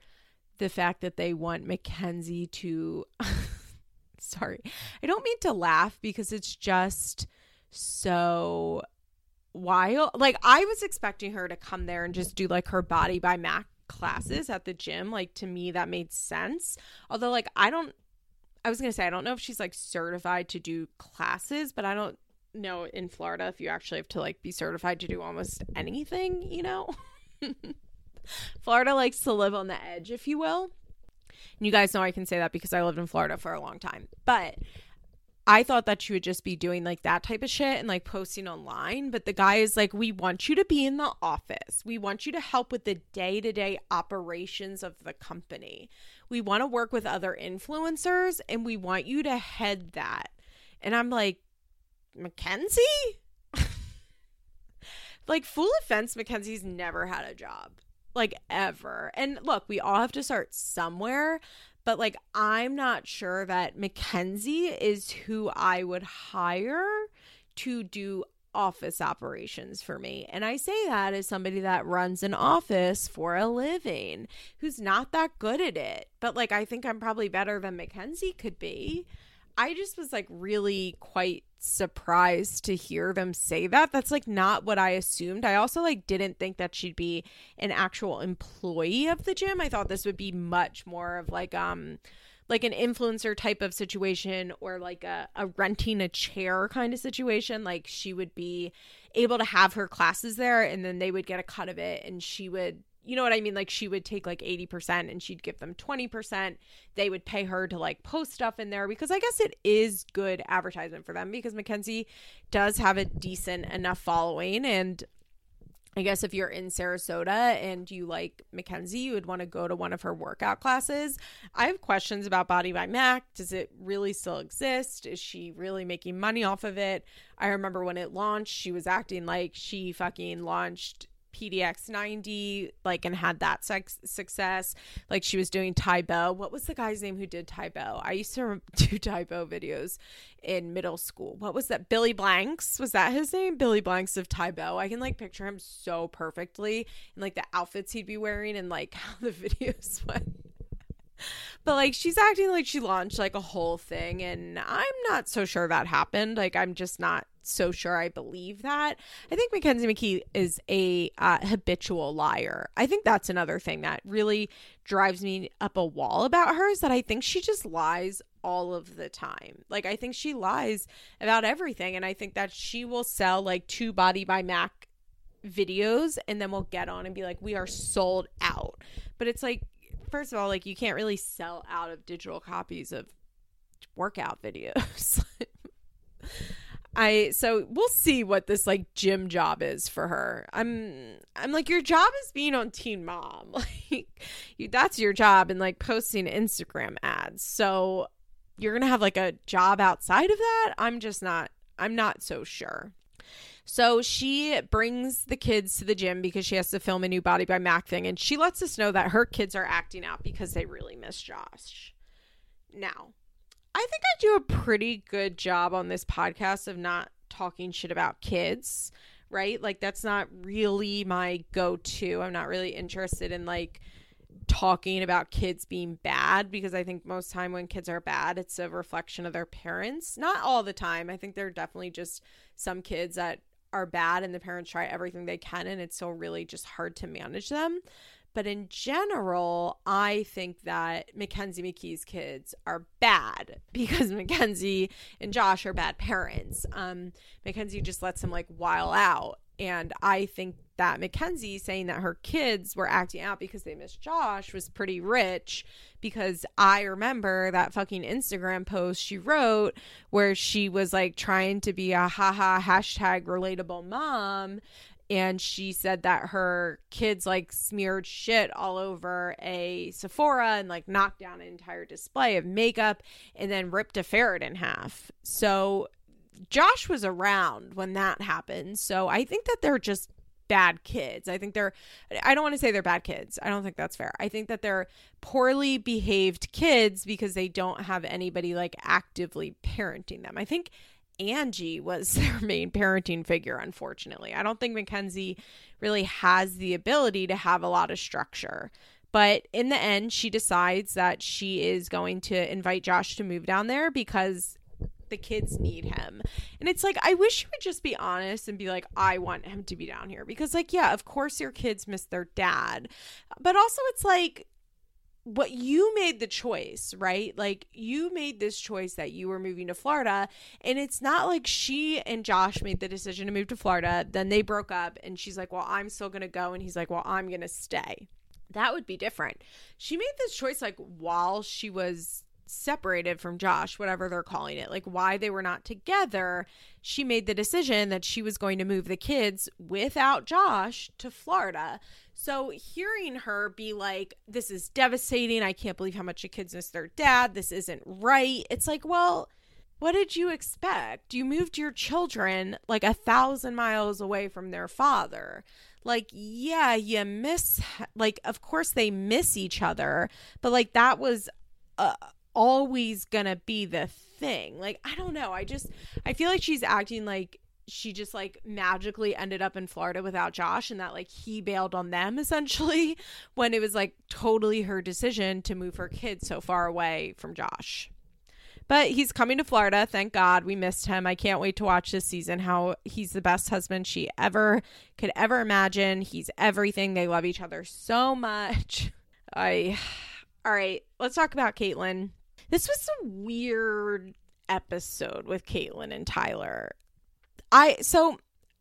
A: the fact that they want Mackenzie to sorry. I don't mean to laugh because it's just so wild. Like I was expecting her to come there and just do like her body by Mac classes at the gym. Like to me, that made sense. Although, like, I don't, I was going to say, I don't know if she's like certified to do classes, but I don't know in Florida if you actually have to like be certified to do almost anything, you know? Florida likes to live on the edge, if you will. And you guys know I can say that because I lived in Florida for a long time. But I thought that she would just be doing like that type of shit and like posting online. But the guy is like, we want you to be in the office. We want you to help with the day to day operations of the company. We want to work with other influencers and we want you to head that. And I'm like, Mackenzie? like, full offense, Mackenzie's never had a job. like ever. And look, we all have to start somewhere, but like I'm not sure that Mackenzie is who I would hire to do office operations for me. And I say that as somebody that runs an office for a living, who's not that good at it. But like I think I'm probably better than Mackenzie could be. I just was like really quite surprised to hear them say that. That's like not what I assumed. I also like didn't think that she'd be an actual employee of the gym. I thought this would be much more of like um like an influencer type of situation or like a, a renting a chair kind of situation. Like she would be able to have her classes there and then they would get a cut of it and she would you know what I mean? Like she would take like 80% and she'd give them 20%. They would pay her to like post stuff in there because I guess it is good advertisement for them because Mackenzie does have a decent enough following. And I guess if you're in Sarasota and you like Mackenzie, you would want to go to one of her workout classes. I have questions about Body by Mac. Does it really still exist? Is she really making money off of it? I remember when it launched, she was acting like she fucking launched PDX 90, like, and had that sex- success. Like, she was doing Tae Bo. What was the guy's name who did Tae Bo? I used to do Tae Bo videos in middle school. What was that? Billy Blanks? Was that his name? Billy Blanks of Tae Bo. I can, like, picture him so perfectly and, like, the outfits he'd be wearing and, like, how the videos went. But like she's acting like she launched like a whole thing and i'm not so sure that happened like i'm just not so sure I believe that. I think Mackenzie McKee is a uh, habitual liar. I think that's another thing that really drives me up a wall about her is that I think she just lies all of the time. Like I think she lies about everything and I think that she will sell like two body by Mac videos and then we'll get on and be like we are sold out. But it's like first of all like you can't really sell out of digital copies of workout videos. I so we'll see what this like gym job is for her. I'm I'm like your job is being on Teen Mom. Like you, that's your job and like posting Instagram ads. So you're going to have like a job outside of that? I'm just not I'm not so sure. So she brings the kids to the gym because she has to film a new Body by Mac thing and she lets us know that her kids are acting out because they really miss Josh. Now, I think I do a pretty good job on this podcast of not talking shit about kids, right? Like that's not really my go-to. I'm not really interested in like talking about kids being bad because I think most time when kids are bad, it's a reflection of their parents. Not all the time. I think there are definitely just some kids that are bad and the parents try everything they can and it's so really just hard to manage them. But in general, I think that Mackenzie McKee's kids are bad because Mackenzie and Josh are bad parents. Um, Mackenzie just lets them like while out. And I think that Mackenzie saying that her kids were acting out because they missed Josh was pretty rich because I remember that fucking Instagram post she wrote where she was like trying to be a haha hashtag relatable mom and she said that her kids like smeared shit all over a Sephora and like knocked down an entire display of makeup and then ripped a ferret in half. So Josh was around when that happened. So I think that they're just bad kids. I think they're I don't want to say they're bad kids. I don't think that's fair. I think that they're poorly behaved kids because they don't have anybody like actively parenting them. I think Angie was their main parenting figure, unfortunately. I don't think Mackenzie really has the ability to have a lot of structure. But in the end, she decides that she is going to invite Josh to move down there because the kids need him. And it's like, I wish you would just be honest and be like, I want him to be down here. Because, like, yeah, of course your kids miss their dad. But also, it's like, what you made the choice, right? Like you made this choice that you were moving to Florida and it's not like she and Josh made the decision to move to Florida, then they broke up and she's like, "Well, I'm still going to go." And he's like, "Well, I'm going to stay." That would be different. She made this choice like while she was separated from Josh, whatever they're calling it, like why they were not together, she made the decision that she was going to move the kids without Josh to Florida. So hearing her be like, this is devastating. I can't believe how much the kids miss their dad. This isn't right. It's like, well, what did you expect? You moved your children like a thousand miles away from their father. like yeah you miss like of course they miss each other but like that was uh, always gonna be the thing like i don't know i just i feel like she's acting like she just like magically ended up in Florida without Josh and that like he bailed on them essentially when it was like totally her decision to move her kids so far away from Josh. But he's coming to Florida. Thank God. We missed him. I can't wait to watch this season how he's the best husband she ever could ever imagine. He's everything. They love each other so much. I All right, let's talk about Catelynn. This was a weird episode with Catelynn and Tyler. I so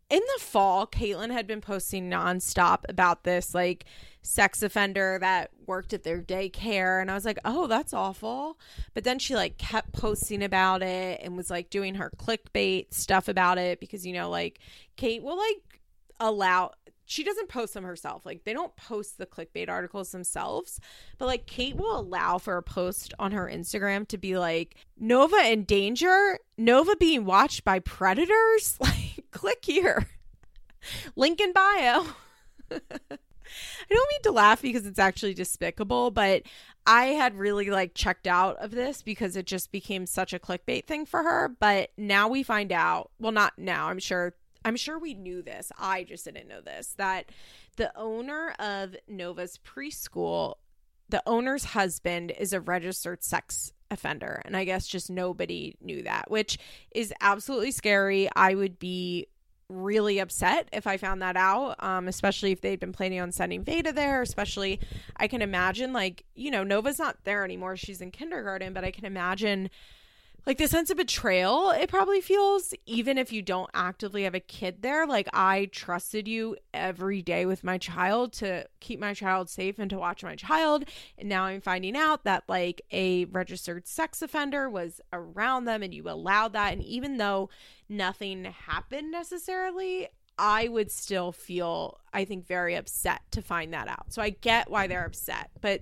A: in the fall, Catelynn had been posting nonstop about this like sex offender that worked at their daycare. And I was like, oh, that's awful. But then she like kept posting about it and was like doing her clickbait stuff about it because, you know, like Kate will like allow she doesn't post them herself. Like they don't post the clickbait articles themselves, but like Kate will allow for a post on her Instagram to be like Nova in danger, Nova being watched by predators. Like click here. Link in bio. I don't mean to laugh because it's actually despicable, but I had really like checked out of this because it just became such a clickbait thing for her. But now we find out, well, not now, I'm sure I'm sure we knew this. I just didn't know this that the owner of Nova's preschool, the owner's husband is a registered sex offender. And I guess just nobody knew that, which is absolutely scary. I would be really upset if I found that out, um, especially if they'd been planning on sending Vaeda there. Especially, I can imagine, like, you know, Nova's not there anymore. She's in kindergarten, but I can imagine like the sense of betrayal it probably feels even if you don't actively have a kid there like i trusted you every day with my child to keep my child safe and to watch my child and now i'm finding out that like a registered sex offender was around them and you allowed that and even though nothing happened necessarily I would still feel, I think, very upset to find that out. So I get why they're upset, but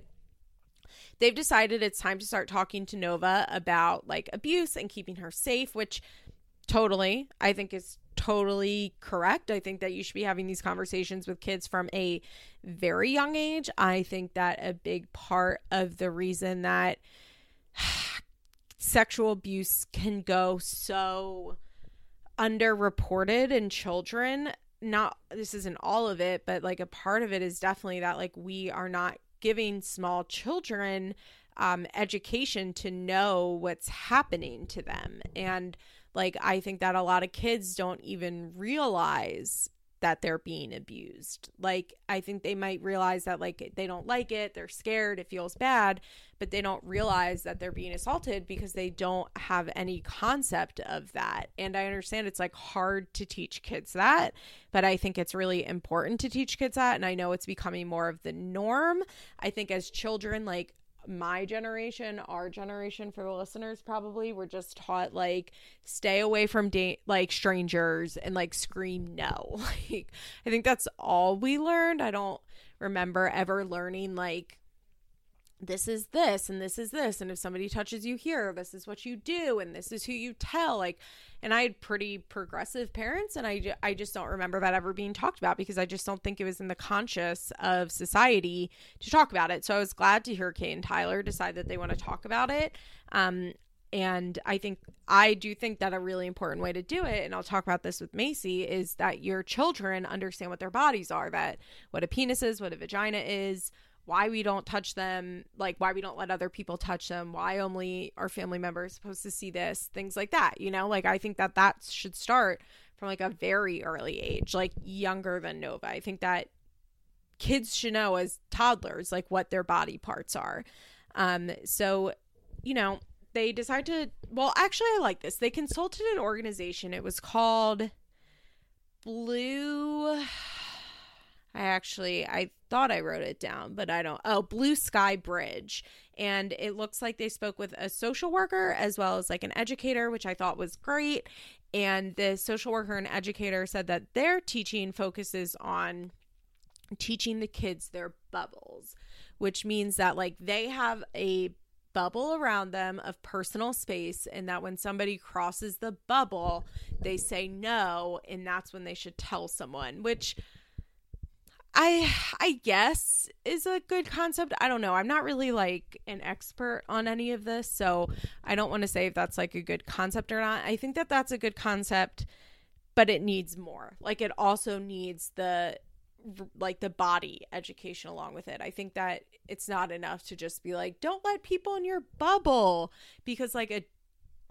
A: they've decided it's time to start talking to Nova about like abuse and keeping her safe, which totally I think is totally correct. I think that you should be having these conversations with kids from a very young age. I think that a big part of the reason that sexual abuse can go so underreported in children not this isn't all of it but like a part of it is definitely that like we are not giving small children um, education to know what's happening to them. And like, I think that a lot of kids don't even realize that they're being abused. Like, I think they might realize that, like, they don't like it, they're scared, it feels bad, but they don't realize that they're being assaulted because they don't have any concept of that. And I understand it's like hard to teach kids that, but I think it's really important to teach kids that. And I know it's becoming more of the norm. I think as children, like, my generation, our generation for the listeners probably were just taught like stay away from da- like strangers and like scream no. Like I think that's all we learned. I don't remember ever learning like this is this and this is this and if somebody touches you here this is what you do and this is who you tell like and i had pretty progressive parents and i, I just don't remember that ever being talked about because i just don't think it was in the conscious of society to talk about it. So i was glad to hear kate and tyler decide that they want to talk about it. Um, and I think I do think that a really important way to do it, and I'll talk about this with Macy, is that your children understand what their bodies are, that what a penis is, what a vagina is, why we don't touch them, like why we don't let other people touch them, why only our family members supposed to see this, things like that, you know? Like I think that that should start from like a very early age, like younger than Nova. I think that kids should know as toddlers like what their body parts are. Um so, you know, they decide to well, actually I like this. They consulted an organization. It was called Blue I actually I thought I wrote it down, but I don't. Oh, Blue Sky Bridge. And it looks like they spoke with a social worker as well as like an educator, which I thought was great. And the social worker and educator said that their teaching focuses on teaching the kids their bubbles, which means that like they have a bubble around them of personal space and that when somebody crosses the bubble, they say no and that's when they should tell someone, which I I guess is a good concept. I don't know. I'm not really like an expert on any of this, so I don't want to say if that's like a good concept or not. I think that that's a good concept, but it needs more. Like it also needs the like the body education along with it. I think that it's not enough to just be like don't let people in your bubble because like a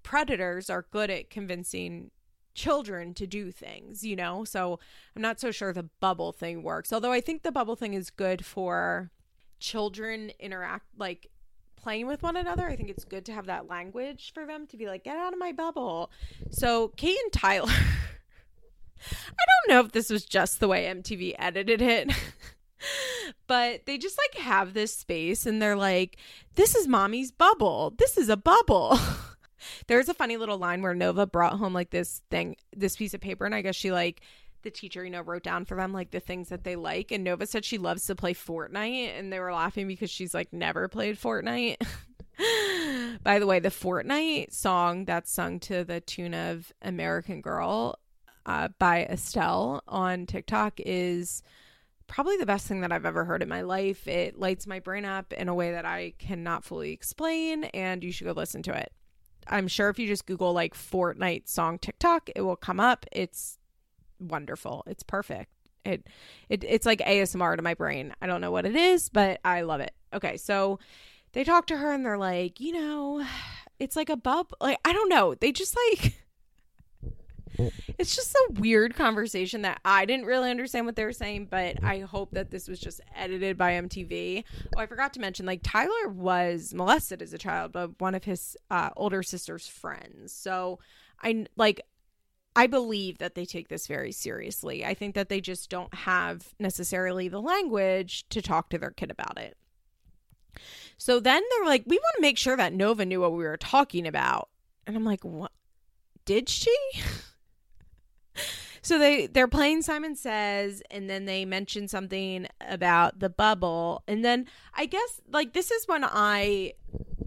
A: predators are good at convincing children to do things, you know? So I'm not so sure the bubble thing works. Although I think the bubble thing is good for children interact like playing with one another. I think it's good to have that language for them to be like, get out of my bubble. So Kate and Tyler I don't know if this was just the way MTV edited it. but they just like have this space and they're like, this is mommy's bubble. This is a bubble. There's a funny little line where Nova brought home like this thing, this piece of paper, and I guess she like the teacher, you know, wrote down for them like the things that they like. And Nova said she loves to play Fortnite, and they were laughing because she's like never played Fortnite. By the way, the Fortnite song that's sung to the tune of American Girl uh, by Estelle on TikTok is probably the best thing that I've ever heard in my life. It lights my brain up in a way that I cannot fully explain, and you should go listen to it. I'm sure if you just Google like Fortnite song TikTok, it will come up. It's wonderful. It's perfect. It, it it's like ASMR to my brain. I don't know what it is, but I love it. Okay, so they talk to her and they're like, you know, it's like a bub. Like I don't know. They just like it's just a weird conversation that I didn't really understand what they were saying, but I hope that this was just edited by MTV. Oh, I forgot to mention, like Tyler was molested as a child by one of his uh, older sister's friends. So I like I believe that they take this very seriously. I think that they just don't have necessarily the language to talk to their kid about it. So then they're like, we want to make sure that Nova knew what we were talking about. And I'm like, what? Did she? so they they're playing Simon Says, and then they mention something about the bubble, and then I guess like this is when I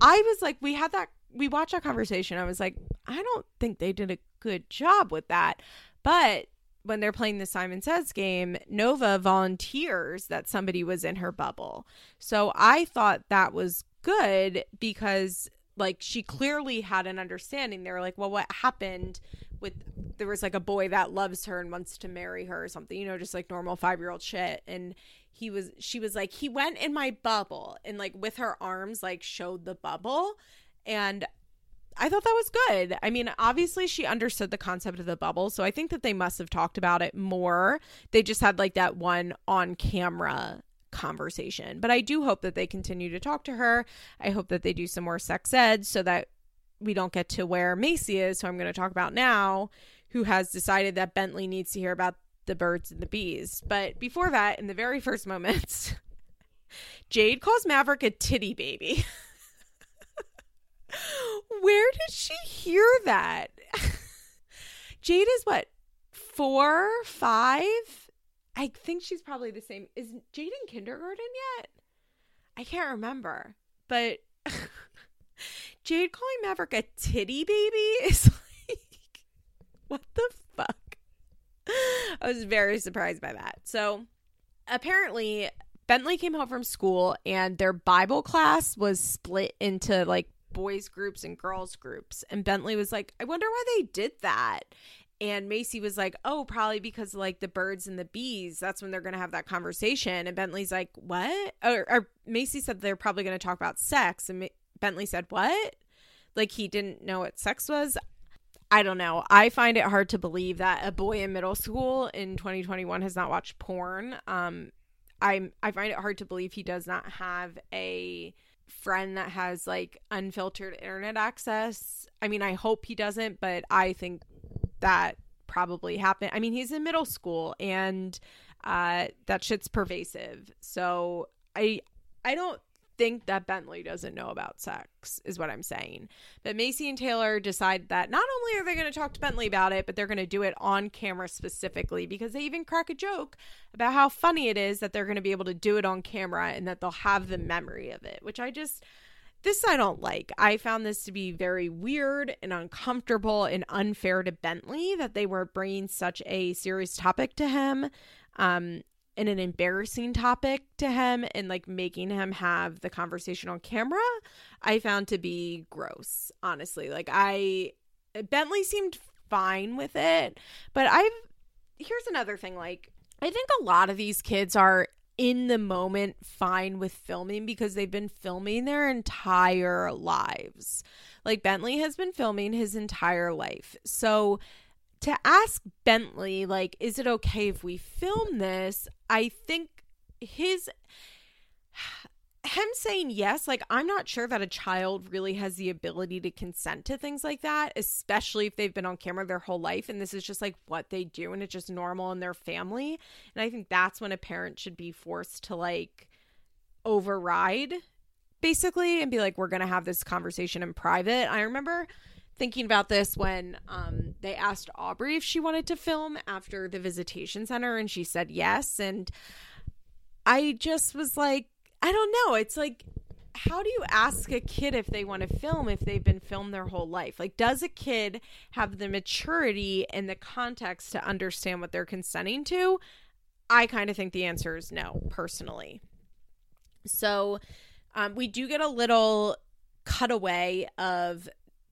A: I was like, we had that we watched that conversation. I was like, I don't think they did a good job with that, but when they're playing the Simon Says game, Nova volunteers that somebody was in her bubble. So I thought that was good because like she clearly had an understanding. They were like, well, what happened with there was like a boy that loves her and wants to marry her or something, you know, just like normal five year old shit. And he was, she was like, he went in my bubble and like with her arms, like showed the bubble. And I thought that was good. I mean, obviously she understood the concept of the bubble, so I think that they must have talked about it more. They just had like that one on camera conversation. But I do hope that they continue to talk to her. I hope that they do some more sex ed so that we don't get to where Macy is, who I'm going to talk about now, who has decided that Bentley needs to hear about the birds and the bees. But before that, in the very first moments, Jade calls Maverick a titty baby. Where did she hear that? Jade is what, four, five? I think she's probably the same. Is Jade in kindergarten yet? I can't remember. But Jade calling Maverick a titty baby is like, what the fuck? I was very surprised by that. So apparently, Bentley came home from school and their Bible class was split into like boys groups and girls groups. And Bentley was like, I wonder why they did that. And Macy was like, Oh, probably because like the birds and the bees. That's when they're going to have that conversation. And Bentley's like, What? Or, or Macy said they're probably going to talk about sex. And Bentley said, What? Like he didn't know what sex was. I don't know. I find it hard to believe that a boy in middle school in 2021 has not watched porn. Um, I'm I find it hard to believe he does not have a friend that has like unfiltered internet access. I mean, I hope he doesn't, but I think that probably happened. I mean, he's in middle school and uh that shit's pervasive. So I I don't think that Bentley doesn't know about sex, is what I'm saying. But Macy and Taylor decide that not only are they going to talk to Bentley about it, but they're going to do it on camera specifically because they even crack a joke about how funny it is that they're going to be able to do it on camera and that they'll have the memory of it, which I just. This I don't like. I found this to be very weird and uncomfortable and unfair to Bentley that they were bringing such a serious topic to him. Um, and an embarrassing topic to him and like making him have the conversation on camera, I found to be gross, honestly. Like I Bentley seemed fine with it, but I've here's another thing like I think a lot of these kids are in the moment fine with filming because they've been filming their entire lives. Like Bentley has been filming his entire life. So to ask Bentley, like, is it okay if we film this? I think his him saying yes, like I'm not sure that a child really has the ability to consent to things like that, especially if they've been on camera their whole life and this is just like what they do and it's just normal in their family. And I think that's when a parent should be forced to like override basically and be like we're going to have this conversation in private. I remember thinking about this when um, they asked Aubrey if she wanted to film after the visitation center, and she said yes. And I just was like, I don't know. It's like, how do you ask a kid if they want to film if they've been filmed their whole life? Like, does a kid have the maturity and the context to understand what they're consenting to? I kind of think the answer is no, personally. So, um, we do get a little cutaway of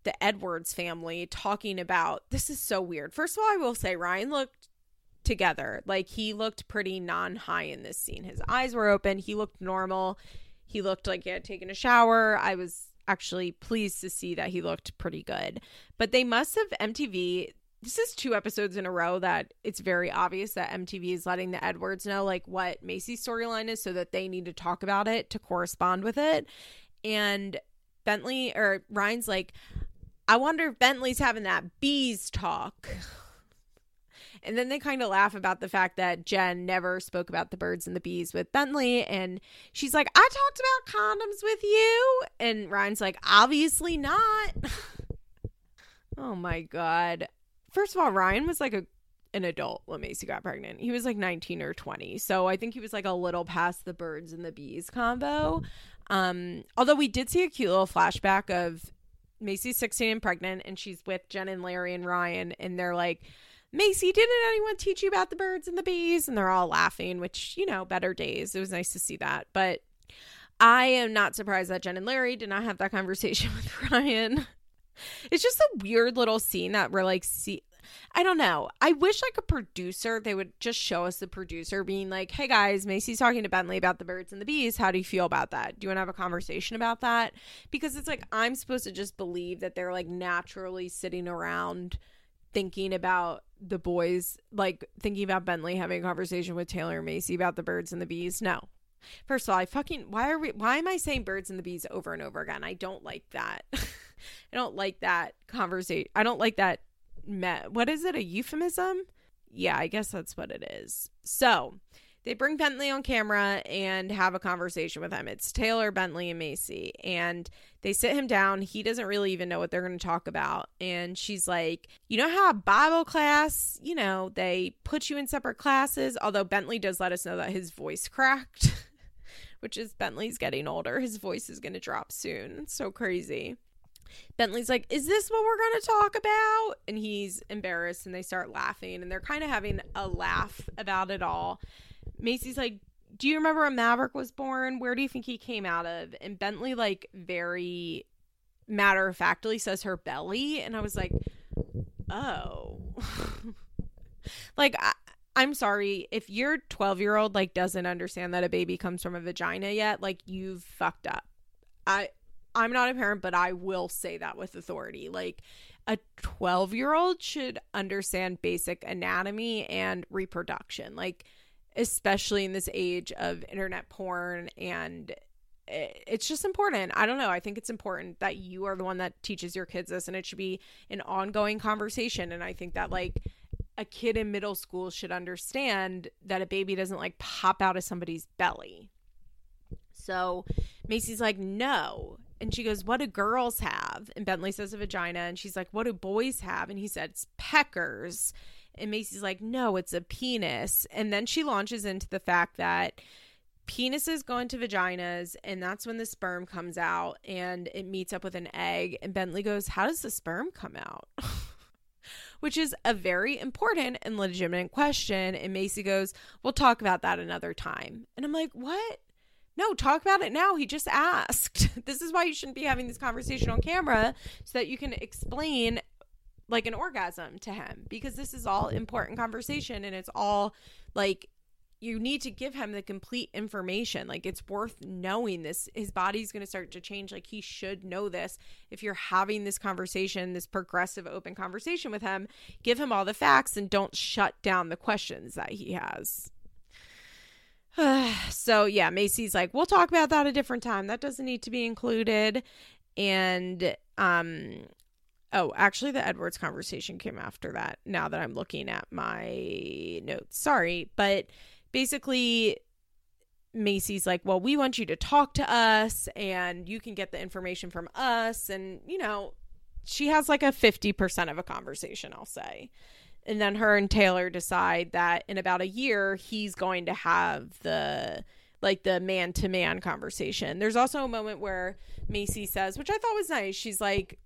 A: the Edwards family talking about this is so weird. First of all, I will say Ryan looked together. Like he looked pretty non high in this scene. His eyes were open. He looked normal. He looked like he had taken a shower. I was actually pleased to see that he looked pretty good. But they must have MTV. This is two episodes in a row that it's very obvious that MTV is letting the Edwards know like what Macy's storyline is so that they need to talk about it to correspond with it. And Bentley or Ryan's like, I wonder if Bentley's having that bees talk. And then they kind of laugh about the fact that Jen never spoke about the birds and the bees with Bentley. And she's like, I talked about condoms with you. And Ryan's like, obviously not. oh my God. First of all, Ryan was like a an adult when Macy got pregnant. He was like 19 or 20. So I think he was like a little past the birds and the bees combo. Um, although we did see a cute little flashback of Macy's 16 and pregnant, and she's with Jen and Larry and Ryan, and they're like, Macy, didn't anyone teach you about the birds and the bees? And they're all laughing, which, you know, better days. It was nice to see that. But I am not surprised that Jen and Larry did not have that conversation with Ryan. It's just a weird little scene that we're like, see, I don't know. I wish like a producer, they would just show us the producer being like, hey guys, Macy's talking to Bentley about the birds and the bees. How do you feel about that? Do you want to have a conversation about that? Because it's like, I'm supposed to just believe that they're like naturally sitting around thinking about the boys, like thinking about Bentley having a conversation with Taylor and Macy about the birds and the bees. No. First of all, I fucking why are we why am I saying birds and the bees over and over again? I don't like that. I don't like that conversation. I don't like that met what is it? A euphemism? Yeah i guess that's what it is. So they bring bentley on camera and have a conversation with him. It's taylor bentley and macy. And they sit him down. He doesn't really even know what they're going to talk about. And she's like you know how a bible class you know they put you in separate classes? Although bentley does let us know that his voice cracked which is bentley's getting older his voice is going to drop soon so crazy Bentley's like, Is this what we're going to talk about? And he's embarrassed and they start laughing and they're kind of having a laugh about it all. Macy's like, Do you remember when Maverick was born? Where do you think he came out of? And Bentley, like, very matter of factly says her belly. And I was like, Oh. like, I, I'm sorry if your 12 year old like doesn't understand that a baby comes from a vagina yet, like you've fucked up. I I'm not a parent, but I will say that with authority. Like a 12 year old should understand basic anatomy and reproduction, like, especially in this age of internet porn. And eh, it's just important. I don't know. I think it's important that you are the one that teaches your kids this, and it should be an ongoing conversation. And I think that, like, a kid in middle school should understand that a baby doesn't like pop out of somebody's belly. So Macy's like, no, and she goes, What do girls have? And Bentley says a vagina. And she's like, What do boys have? And he said, It's peckers. And Macy's like, No, it's a penis. And then she launches into the fact that penises go into vaginas and that's when the sperm comes out and it meets up with an egg. And Bentley goes, How does the sperm come out? which is a very important and legitimate question. And Macy goes, We'll talk about that another time. And I'm like, What? No, talk about it now. He just asked. this is why you shouldn't be having this conversation on camera so that you can explain like an orgasm to him because this is all important conversation and it's all like you need to give him the complete information. Like it's worth knowing this. His body's going to start to change. Like he should know this. If you're having this conversation, this progressive, open conversation with him, give him all the facts and don't shut down the questions that he has. so yeah, Macy's like, we'll talk about that a different time. That doesn't need to be included. And um oh, actually the Edwards conversation came after that. Now that I'm looking at my notes. Sorry, but basically Maci's like, "Well, we want you to talk to us and you can get the information from us." And, you know, she has like a 50% of a conversation, I'll say. And then her and Taylor decide that in about a year he's going to have the like the man to man conversation. There's also a moment where Maci says, which I thought was nice. She's like,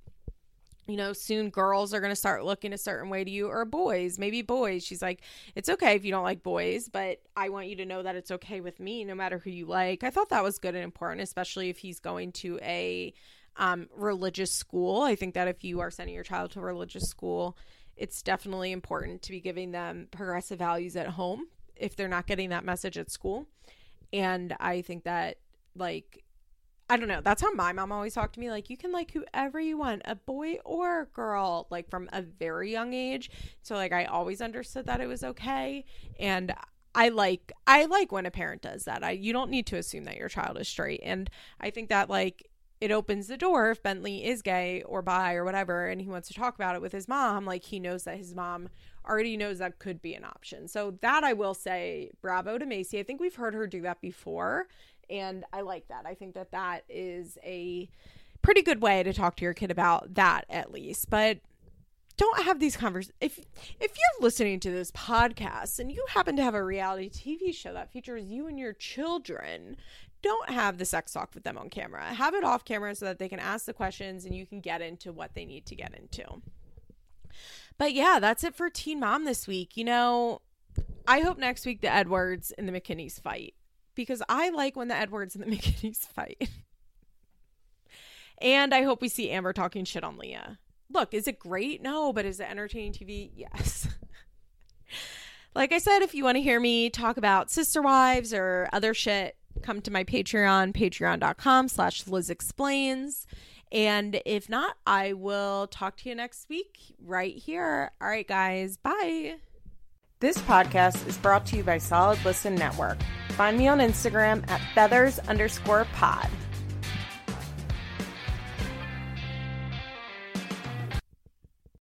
A: you know, soon girls are going to start looking a certain way to you, or boys, maybe boys. She's like, it's okay if you don't like boys, but I want you to know that it's okay with me, no matter who you like. I thought that was good and important, especially if he's going to a um, religious school. I think that if you are sending your child to a religious school, it's definitely important to be giving them progressive values at home if they're not getting that message at school. And I think that, like, I don't know. That's how my mom always talked to me. Like, you can like whoever you want, a boy or a girl, like from a very young age. So, like, I always understood that it was okay. And I like I like when a parent does that. I you don't need to assume that your child is straight. And I think that like it opens the door if Bentley is gay or bi or whatever and he wants to talk about it with his mom, like he knows that his mom already knows that could be an option. So that I will say bravo to Maci. I think we've heard her do that before and I like that. I think that that is a pretty good way to talk to your kid about that at least. But don't have these conversations. If if you're listening to this podcast and you happen to have a reality TV show that features you and your children, don't have the sex talk with them on camera. Have it off camera so that they can ask the questions and you can get into what they need to get into. But yeah, that's it for Teen Mom this week. You know, I hope next week the Edwards and the McKinneys fight because I like when the Edwards and the McKinneys fight. and I hope we see Amber talking shit on Leah. Look, is it great? No, but is it entertaining TV? Yes. like I said, if you want to hear me talk about sister wives or other shit, come to my Patreon, patreon.com slash Liz Explains. And if not, I will talk to you next week right here. All right, guys. Bye. This podcast is brought to you by Solid Listen Network. Find me on Instagram at feathers underscore pod.